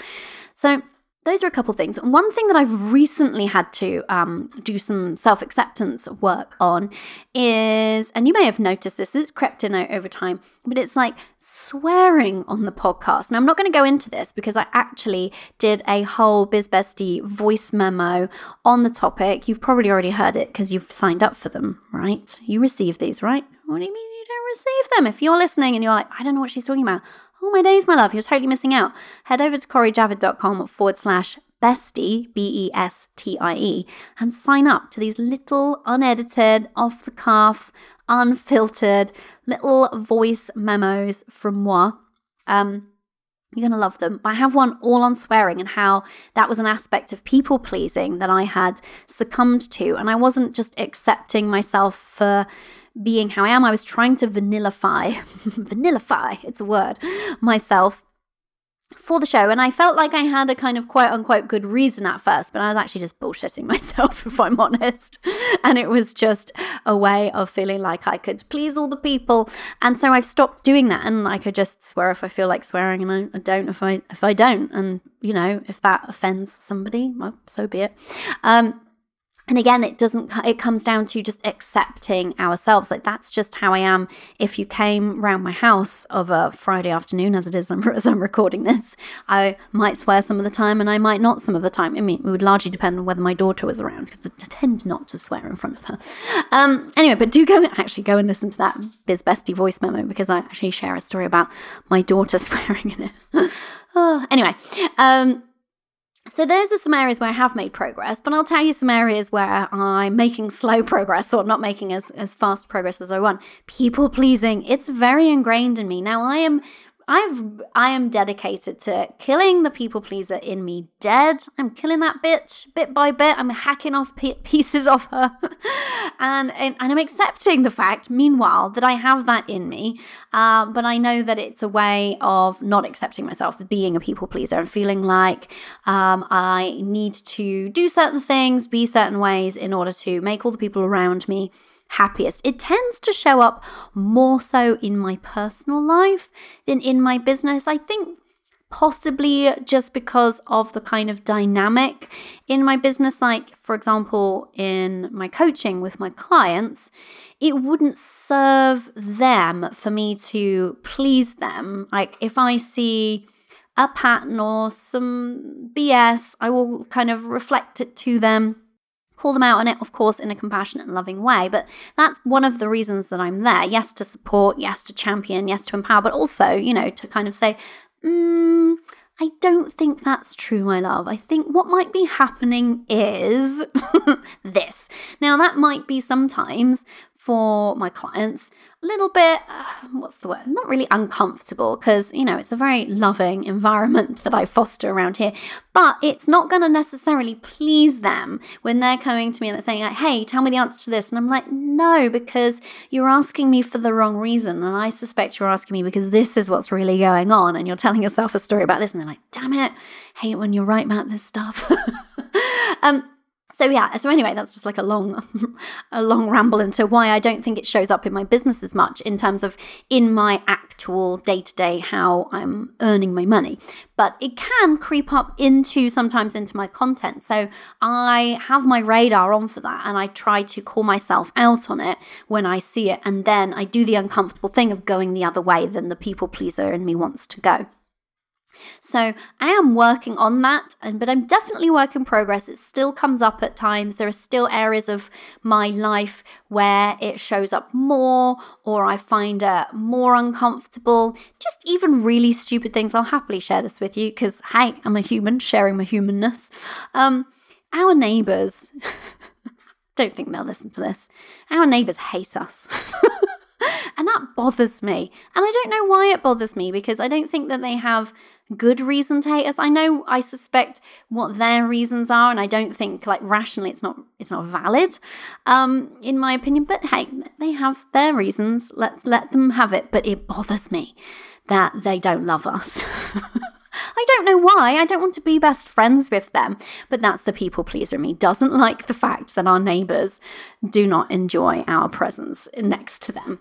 So those are a couple things. One thing that I've recently had to um, do some self acceptance work on is, and you may have noticed this, it's crept in over time, but it's like swearing on the podcast. Now, I'm not going to go into this because I actually did a whole Biz Bestie voice memo on the topic. You've probably already heard it because you've signed up for them, right? You receive these, right? What do you mean you don't receive them? If you're listening and you're like, I don't know what she's talking about, Oh my days, my love, you're totally missing out. Head over to corijavid.com forward slash bestie, B E S T I E, and sign up to these little unedited, off the cuff, unfiltered little voice memos from moi. Um, you're going to love them. I have one all on swearing and how that was an aspect of people pleasing that I had succumbed to. And I wasn't just accepting myself for being how I am. I was trying to vanillify, [LAUGHS] vanillify, it's a word, myself for the show. And I felt like I had a kind of quote unquote good reason at first, but I was actually just bullshitting [LAUGHS] myself, if I'm honest. And it was just a way of feeling like I could please all the people. And so I've stopped doing that. And I could just swear if I feel like swearing and I, don't if I if I don't. And you know, if that offends somebody, well, so be it. Um and again it doesn't it comes down to just accepting ourselves. Like that's just how i am. If you came round my house of a friday afternoon as it is [LAUGHS] as i'm recording this i might swear some of the time and i might not some of the time. I mean it would largely depend on whether my daughter was around because i tend not to swear in front of her. Um anyway but do go actually go and listen to that biz bestie voice memo because i actually share a story about my daughter [LAUGHS] swearing in it. [LAUGHS] Oh, anyway um so those are some areas where I have made progress, but I'll tell you some areas where I'm making [LAUGHS] slow progress or not making as, as fast progress as I want. People pleasing, it's very ingrained in me. Now I am I've I am dedicated to killing the people pleaser in me dead. I'm killing that bitch bit by bit. I'm hacking off [LAUGHS] pieces of her, and, and, and I'm accepting the fact. Meanwhile, that I have that in me, uh, but I know that it's a way of not accepting myself, being a people pleaser, and feeling like um, I need to do certain things, be certain ways in order to make all the people around me happiest. It tends to show up more so in my personal life than in my business. I think possibly just because of the kind of dynamic in my business. Like, for example, in my coaching with my clients, it wouldn't serve them for me to please them. Like, if I see a pattern or some BS, I will kind of reflect it to them call them out on it, of course, in a compassionate and loving way. But that's one of the reasons that I'm there. Yes, to support, yes, to champion, yes, to empower, but also, you know, to kind of say, mm, I don't think that's true, my love. I think what might be happening is [LAUGHS] this. Now, that might be sometimes for my clients little bit, uh, what's the word? Not really uncomfortable because, you know, it's a very loving environment that I foster around here. But it's not going to necessarily please them when they're coming to me and they're saying, like, hey, tell me the answer to this. And I'm like, no, because you're asking me for the wrong reason. And I suspect you're asking me because this is what's really going on. And you're telling yourself a story about this. And they're like, damn it, hate when you're right about this stuff. [LAUGHS] um, so yeah so anyway that's just like a long [LAUGHS] a long ramble into why i don't think it shows up in my business as much in terms of in my actual day-to-day how i'm earning my money. But it can creep up into sometimes into my content. So i have my radar on for that and i try to call myself out on it when i see it and then i do the uncomfortable thing of going the other way than the people pleaser in me wants to go so I am working on that, and but I'm definitely work in progress. It still comes up at times. There are still areas of my life where it shows up more, or I find it more uncomfortable. Just even really stupid things. I'll happily share this with you because hey, I'm a human sharing my humanness. Um, our neighbours. [LAUGHS] don't think they'll listen to this. Our neighbours hate us. [LAUGHS] and that bothers me. And I don't know why it bothers me because I don't think that they have good reason to hate us. I know I suspect what their reasons are, and I don't think like rationally it's not it's not valid, um, in my opinion. But hey, they have their reasons. Let's let them have it. But it bothers me that they don't love us. [LAUGHS] I don't know why. I don't want to be best friends with them. But that's the people pleaser me. Doesn't like the fact that our neighbours do not enjoy our presence next to them.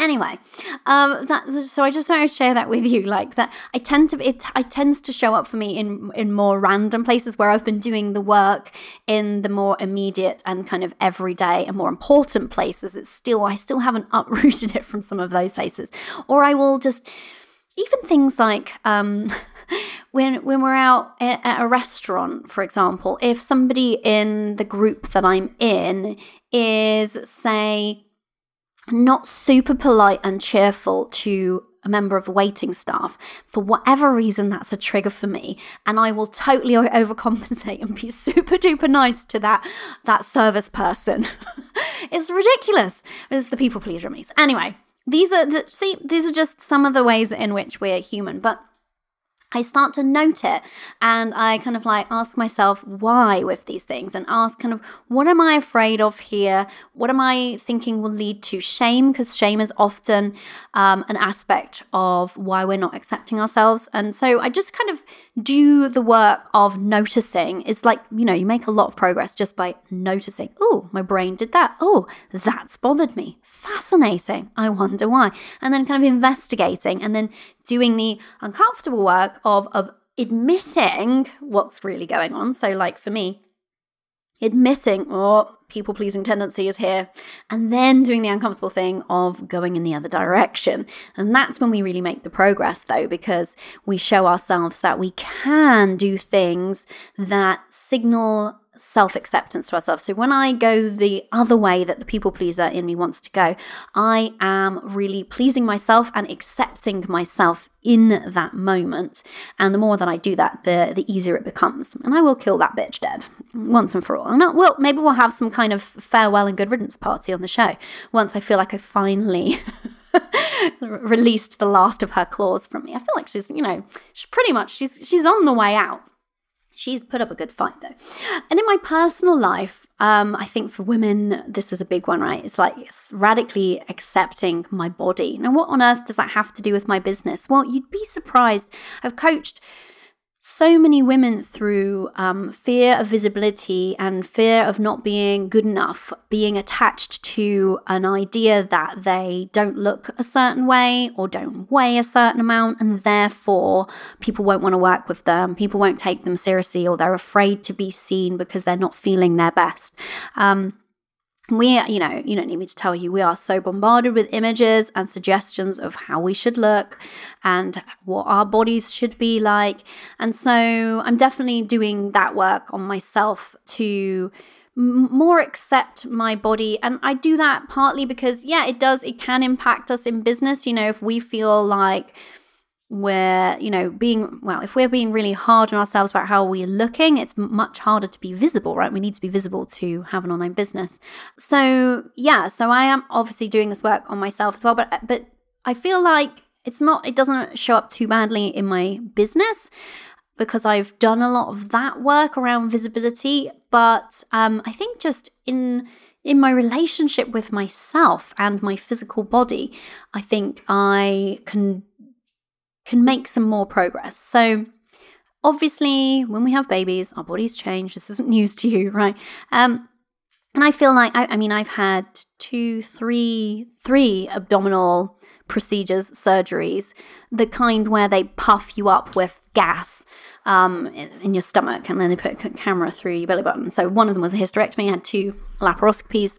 Anyway, um, that so I just thought to share that with you. Like that, I tend to it. I tends to show up for me in in more random places where I've been doing the work in the more immediate and kind of everyday and more important places. It's still I still haven't [LAUGHS] uprooted it from some of those places, or I will just even things like um, [LAUGHS] when when we're out at a restaurant, for example, if somebody in the group that I'm in is say not super polite and cheerful to a member of the waiting staff. For whatever reason, that's a trigger for me, and I will totally overcompensate and be [LAUGHS] super duper nice to that that service person. [LAUGHS] it's ridiculous. It's the people pleaser me. Anyway, these are the, see these are just some of the ways in which we're human, but I start to note it and I kind of like ask myself why with these things and ask kind of what am I afraid of here? What am I thinking will lead to shame? Because shame is often um, an aspect of why we're not accepting ourselves. And so I just kind of do the work of noticing. is like, you know, you make a lot of progress just by noticing. Oh, my brain did that. Oh, that's bothered me. Fascinating. I wonder why. And then kind of investigating and then doing the uncomfortable work of, of admitting what's really going on. So, like for me, admitting, oh, people pleasing tendency is here, and then doing the uncomfortable thing of going in the other direction. And that's when we really make the progress, though, because we show ourselves that we can do things that signal self acceptance to ourselves. So when I go the other way that the people pleaser in me wants to go, I am really pleasing myself and accepting myself in that moment. And the more that I do that, the the easier it becomes. And I will kill that bitch dead once and for all. And I, well, maybe we'll have some kind of farewell and good riddance party on the show once I feel like I finally. [LAUGHS] released the last of her claws from me. I feel like she's, you know, she's pretty much she's she's on the way out. She's put up a good fight though. And in my personal life, um, I think for women, this is a big one, right? It's like it's radically accepting my body. Now, what on earth does that have to do with my business? Well, you'd be surprised. I've coached so many women through um, fear of visibility and fear of not being good enough, being attached to an idea that they don't look a certain way or don't weigh a certain amount, and therefore people won't want to work with them, people won't take them seriously, or they're afraid to be seen because they're not feeling their best. Um, we you know you don't need me to tell you we are so bombarded with images and suggestions of how we should look and what our bodies should be like. And so i'm definitely doing that work on myself to more accept my body. And i do that partly because yeah it does it can impact us in business. You know if we feel like we're, you know, being, well, if we're being really hard on ourselves about how we're looking, it's much harder to be visible, right? We need to be visible to have an online business. So, yeah, so I am obviously doing this work on myself as well, but, but I feel like it's not, it doesn't show up too badly in my business because I've done a lot of that work around visibility. But um, I think just in, in my relationship with myself and my physical body, I think I can can make some more progress. So, obviously, when we have babies, our bodies change. This isn't [LAUGHS] news to you, right? Um, and I feel like I, I mean I've had two, three, three abdominal procedures, surgeries, the kind where they puff you up with gas um, in, in, your stomach and then they put a camera through your belly button. So one of them was a hysterectomy. I had two laparoscopies.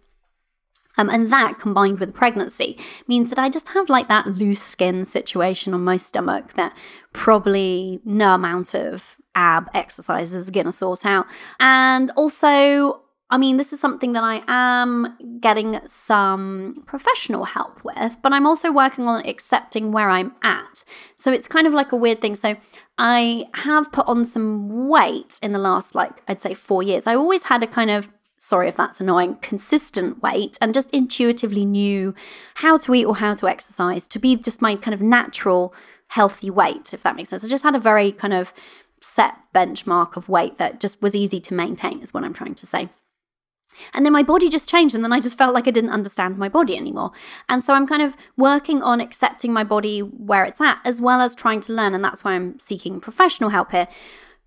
Um, and that combined with pregnancy means that I just have like that loose skin situation on my stomach that probably no amount of ab exercises are going to sort out. And also, I mean, this is something that I am getting some professional help with, but I'm also working on accepting where I'm at. So it's kind of like a weird thing. So I have put on some weight in the last, like, I'd say four years. I always had a kind of sorry if that's annoying, consistent weight and just intuitively knew how to eat or how to exercise to be just my kind of natural healthy weight, if that makes sense. I just had a very kind of set benchmark of weight that just was easy to maintain, is what I'm trying to say. And then my body just changed, and then I just felt like I didn't understand my body anymore. And so I'm kind of working on accepting my body where it's at, as well as trying to learn. And that's why I'm seeking professional help here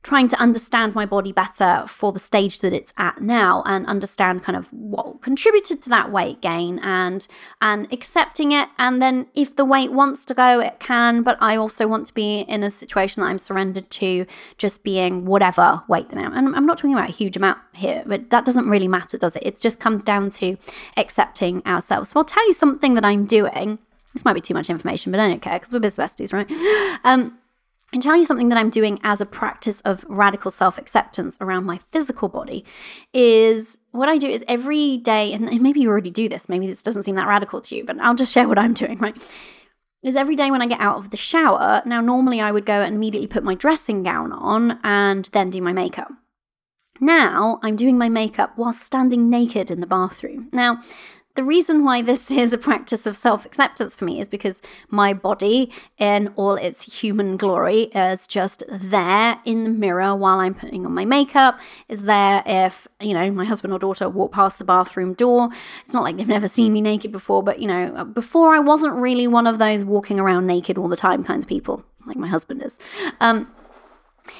trying to understand my body better for the stage that it's at now and understand kind of what contributed to that weight gain and and accepting it. And then if the weight wants to go it can but I also want to be in a situation that I'm surrendered to just being whatever weight that I am. And I'm not talking about a huge amount here but that doesn't really matter does it? It just comes down to accepting ourselves. So I'll tell you something that I'm doing. This might be too much information but I don't care because we're business besties right? Um and tell you something that I'm doing as a practice of radical self acceptance around my physical body is what I do is every day, and maybe you already do this, maybe this doesn't seem that radical to you, but I'll just share what I'm doing, right? Is every day when I get out of the shower, now normally I would go and immediately put my dressing gown on and then do my makeup. Now I'm doing my makeup while standing naked in the bathroom. Now, the reason why this is a practice of self acceptance for me is because my body, in all its human glory, is just there in the mirror while I'm putting on my makeup. Is there if, you know, my husband or daughter walk past the bathroom door. It's not like they've never seen me naked before, but, you know, before I wasn't really one of those walking around naked all the time kinds of people, like my husband is. Um,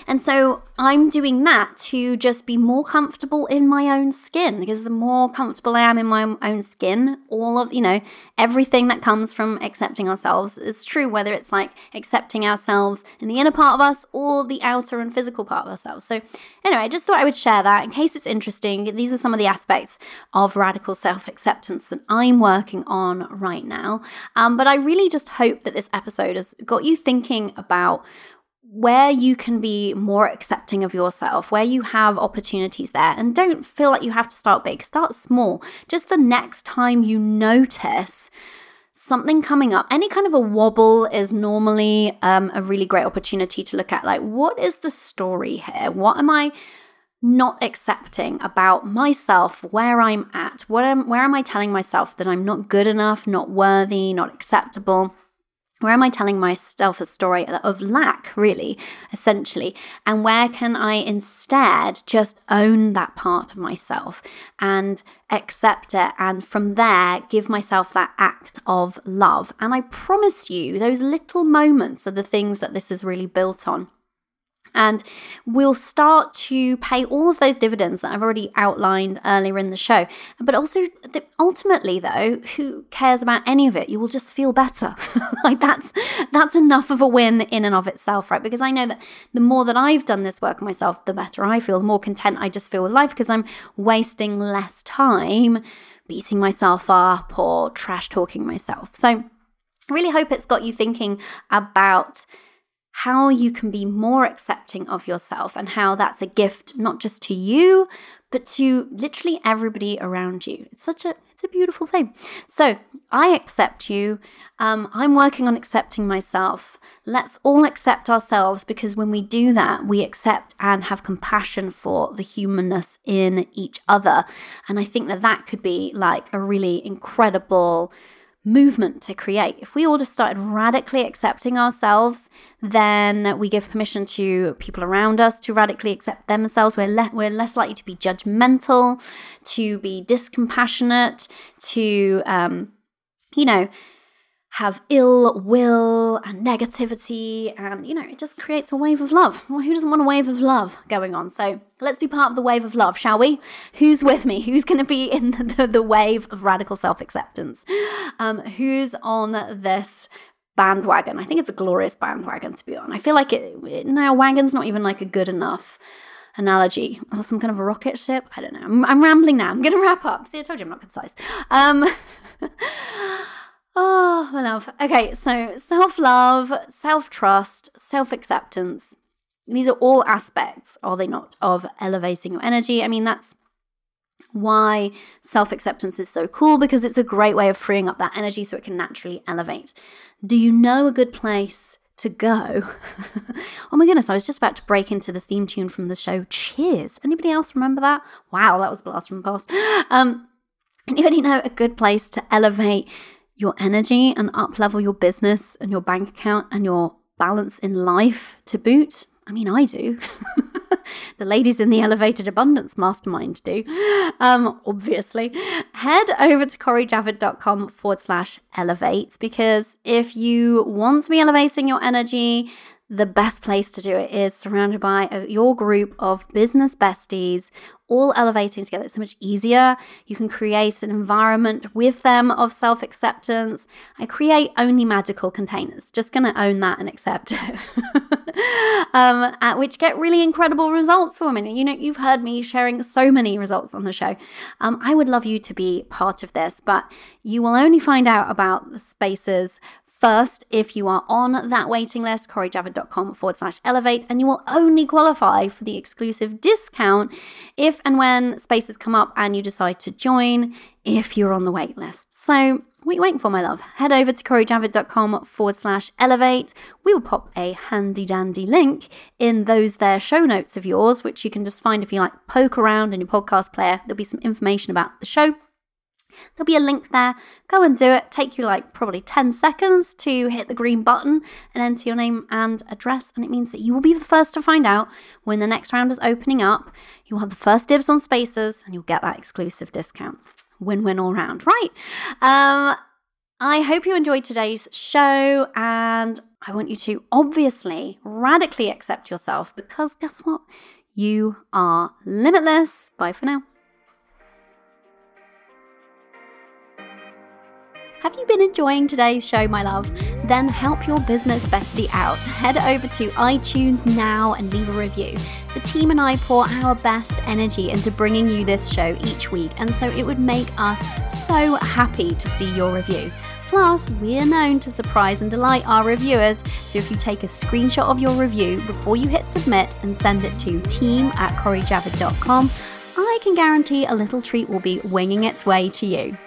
and so I'm doing that to just be more comfortable in my own skin because the more comfortable I am in my own skin, all of, you know, everything that comes from accepting ourselves is true, whether it's like accepting ourselves in the inner part of us or the outer and physical part of ourselves. So, anyway, I just thought I would share that in case it's interesting. These are some of the aspects of radical self acceptance that I'm working on right now. Um, but I really just hope that this episode has got you thinking about where you can be more accepting of yourself, where you have opportunities there, and don't feel like you have to start big, start small. Just the next time you notice something coming up, any kind of a wobble is normally um, a really great opportunity to look at. Like, what is the story here? What am I? not accepting about myself where I'm at what am where am I telling myself that I'm not good enough not worthy not acceptable where am I telling myself a story of lack, really, essentially? And where can I instead just own that part of myself and accept it? And from there, give myself that act of love. And I promise you, those little moments are the things that this is really built on. And we'll start to pay all of those dividends that I've already outlined earlier in the show. But also, ultimately, though, who cares about any of it? You will just feel better. [LAUGHS] like that's that's enough of a win in and of itself, right? Because I know that the more that I've done this work myself, the better I feel, the more content I just feel with life because I'm wasting less time beating myself up or trash talking myself. So I really hope it's got you thinking about how you can be more accepting of yourself and how that's a gift not just to you, but to literally everybody around you. It's such a it's a beautiful thing. So I accept you. Um, I'm working on accepting myself. Let's all accept ourselves because when we do that, we accept and have compassion for the humanness in each other. And I think that that could be like a really incredible movement to create. If we all just started radically accepting ourselves, then we give permission to people around us to radically accept themselves. We're, le- we're less likely to be judgmental, to be discompassionate, to, um, you know, have ill will and negativity, and you know, it just creates a wave of love. Well, who doesn't want a wave of love going on? So let's be part of the wave of love, shall we? Who's with me? Who's going to be in [LAUGHS] the, the, wave of radical self acceptance? Um, who's on this bandwagon? I think it's a glorious bandwagon to be on. I feel like it, it no, wagon's not even like a good enough analogy. Some kind of a rocket ship? I don't know. I'm, I'm rambling now. I'm going to wrap up. See, I told you I'm not concise. Um, [LAUGHS] Oh, my love. Okay, so self love, self trust, self acceptance. These are all aspects, are they not, of elevating your energy? I mean, that's why self acceptance is so cool because it's a great way of freeing up that energy so it can naturally elevate. Do you know a good place to go? [LAUGHS] oh my goodness, I was just about to break into the theme tune from the show Cheers. Anybody else remember that? Wow, that was a blast from the past. [GASPS] Um, anybody know a good place to elevate your energy and up level your business and your bank account and your balance in life to boot? I mean, I do. [LAUGHS] the ladies in the Elevated Abundance Mastermind do, um, obviously. Head over to corijavid.com forward slash elevates because if you want to be elevating your energy, the best place to do it is surrounded by a, your group of business besties, all elevating together. It's so much easier. You can create an environment with them of self acceptance. I create only magical containers, just going to own that and accept it, [LAUGHS] um, at which get really incredible results for me. You know, you've heard me sharing so many results on the show. Um, I would love you to be part of this, but you will only find out about the spaces first if you are on that waiting list, corijavid.com forward slash elevate, and you will only qualify for the exclusive discount if and when spaces come up and you decide to join if you're on the wait list. So, what are you waiting for, my love? Head over to corijavid.com forward slash elevate. We will pop a handy dandy link in those there show notes of yours, which you can just find if you like poke around in your podcast player. There'll be some information about the show There'll be a link there. Go and do it. Take you like probably 10 seconds to hit the green button and enter your name and address. And it means that you will be the first to find out when the next round is opening up. You'll have the first dibs on spaces and you'll get that exclusive discount. Win win all round, right? Um, I hope you enjoyed today's show and I want you to obviously radically accept yourself because guess what? You are limitless. Bye for now. Have you been enjoying today's show, my love? Then help your business bestie out. Head over to iTunes now and leave a review. The team and I pour our best energy into bringing you this show each week, and so it would make us so happy to see your review. Plus, we are known to surprise and delight our reviewers, so if you take a screenshot of your review before you hit submit and send it to team at corijavid.com, I can guarantee a little treat will be winging its way to you.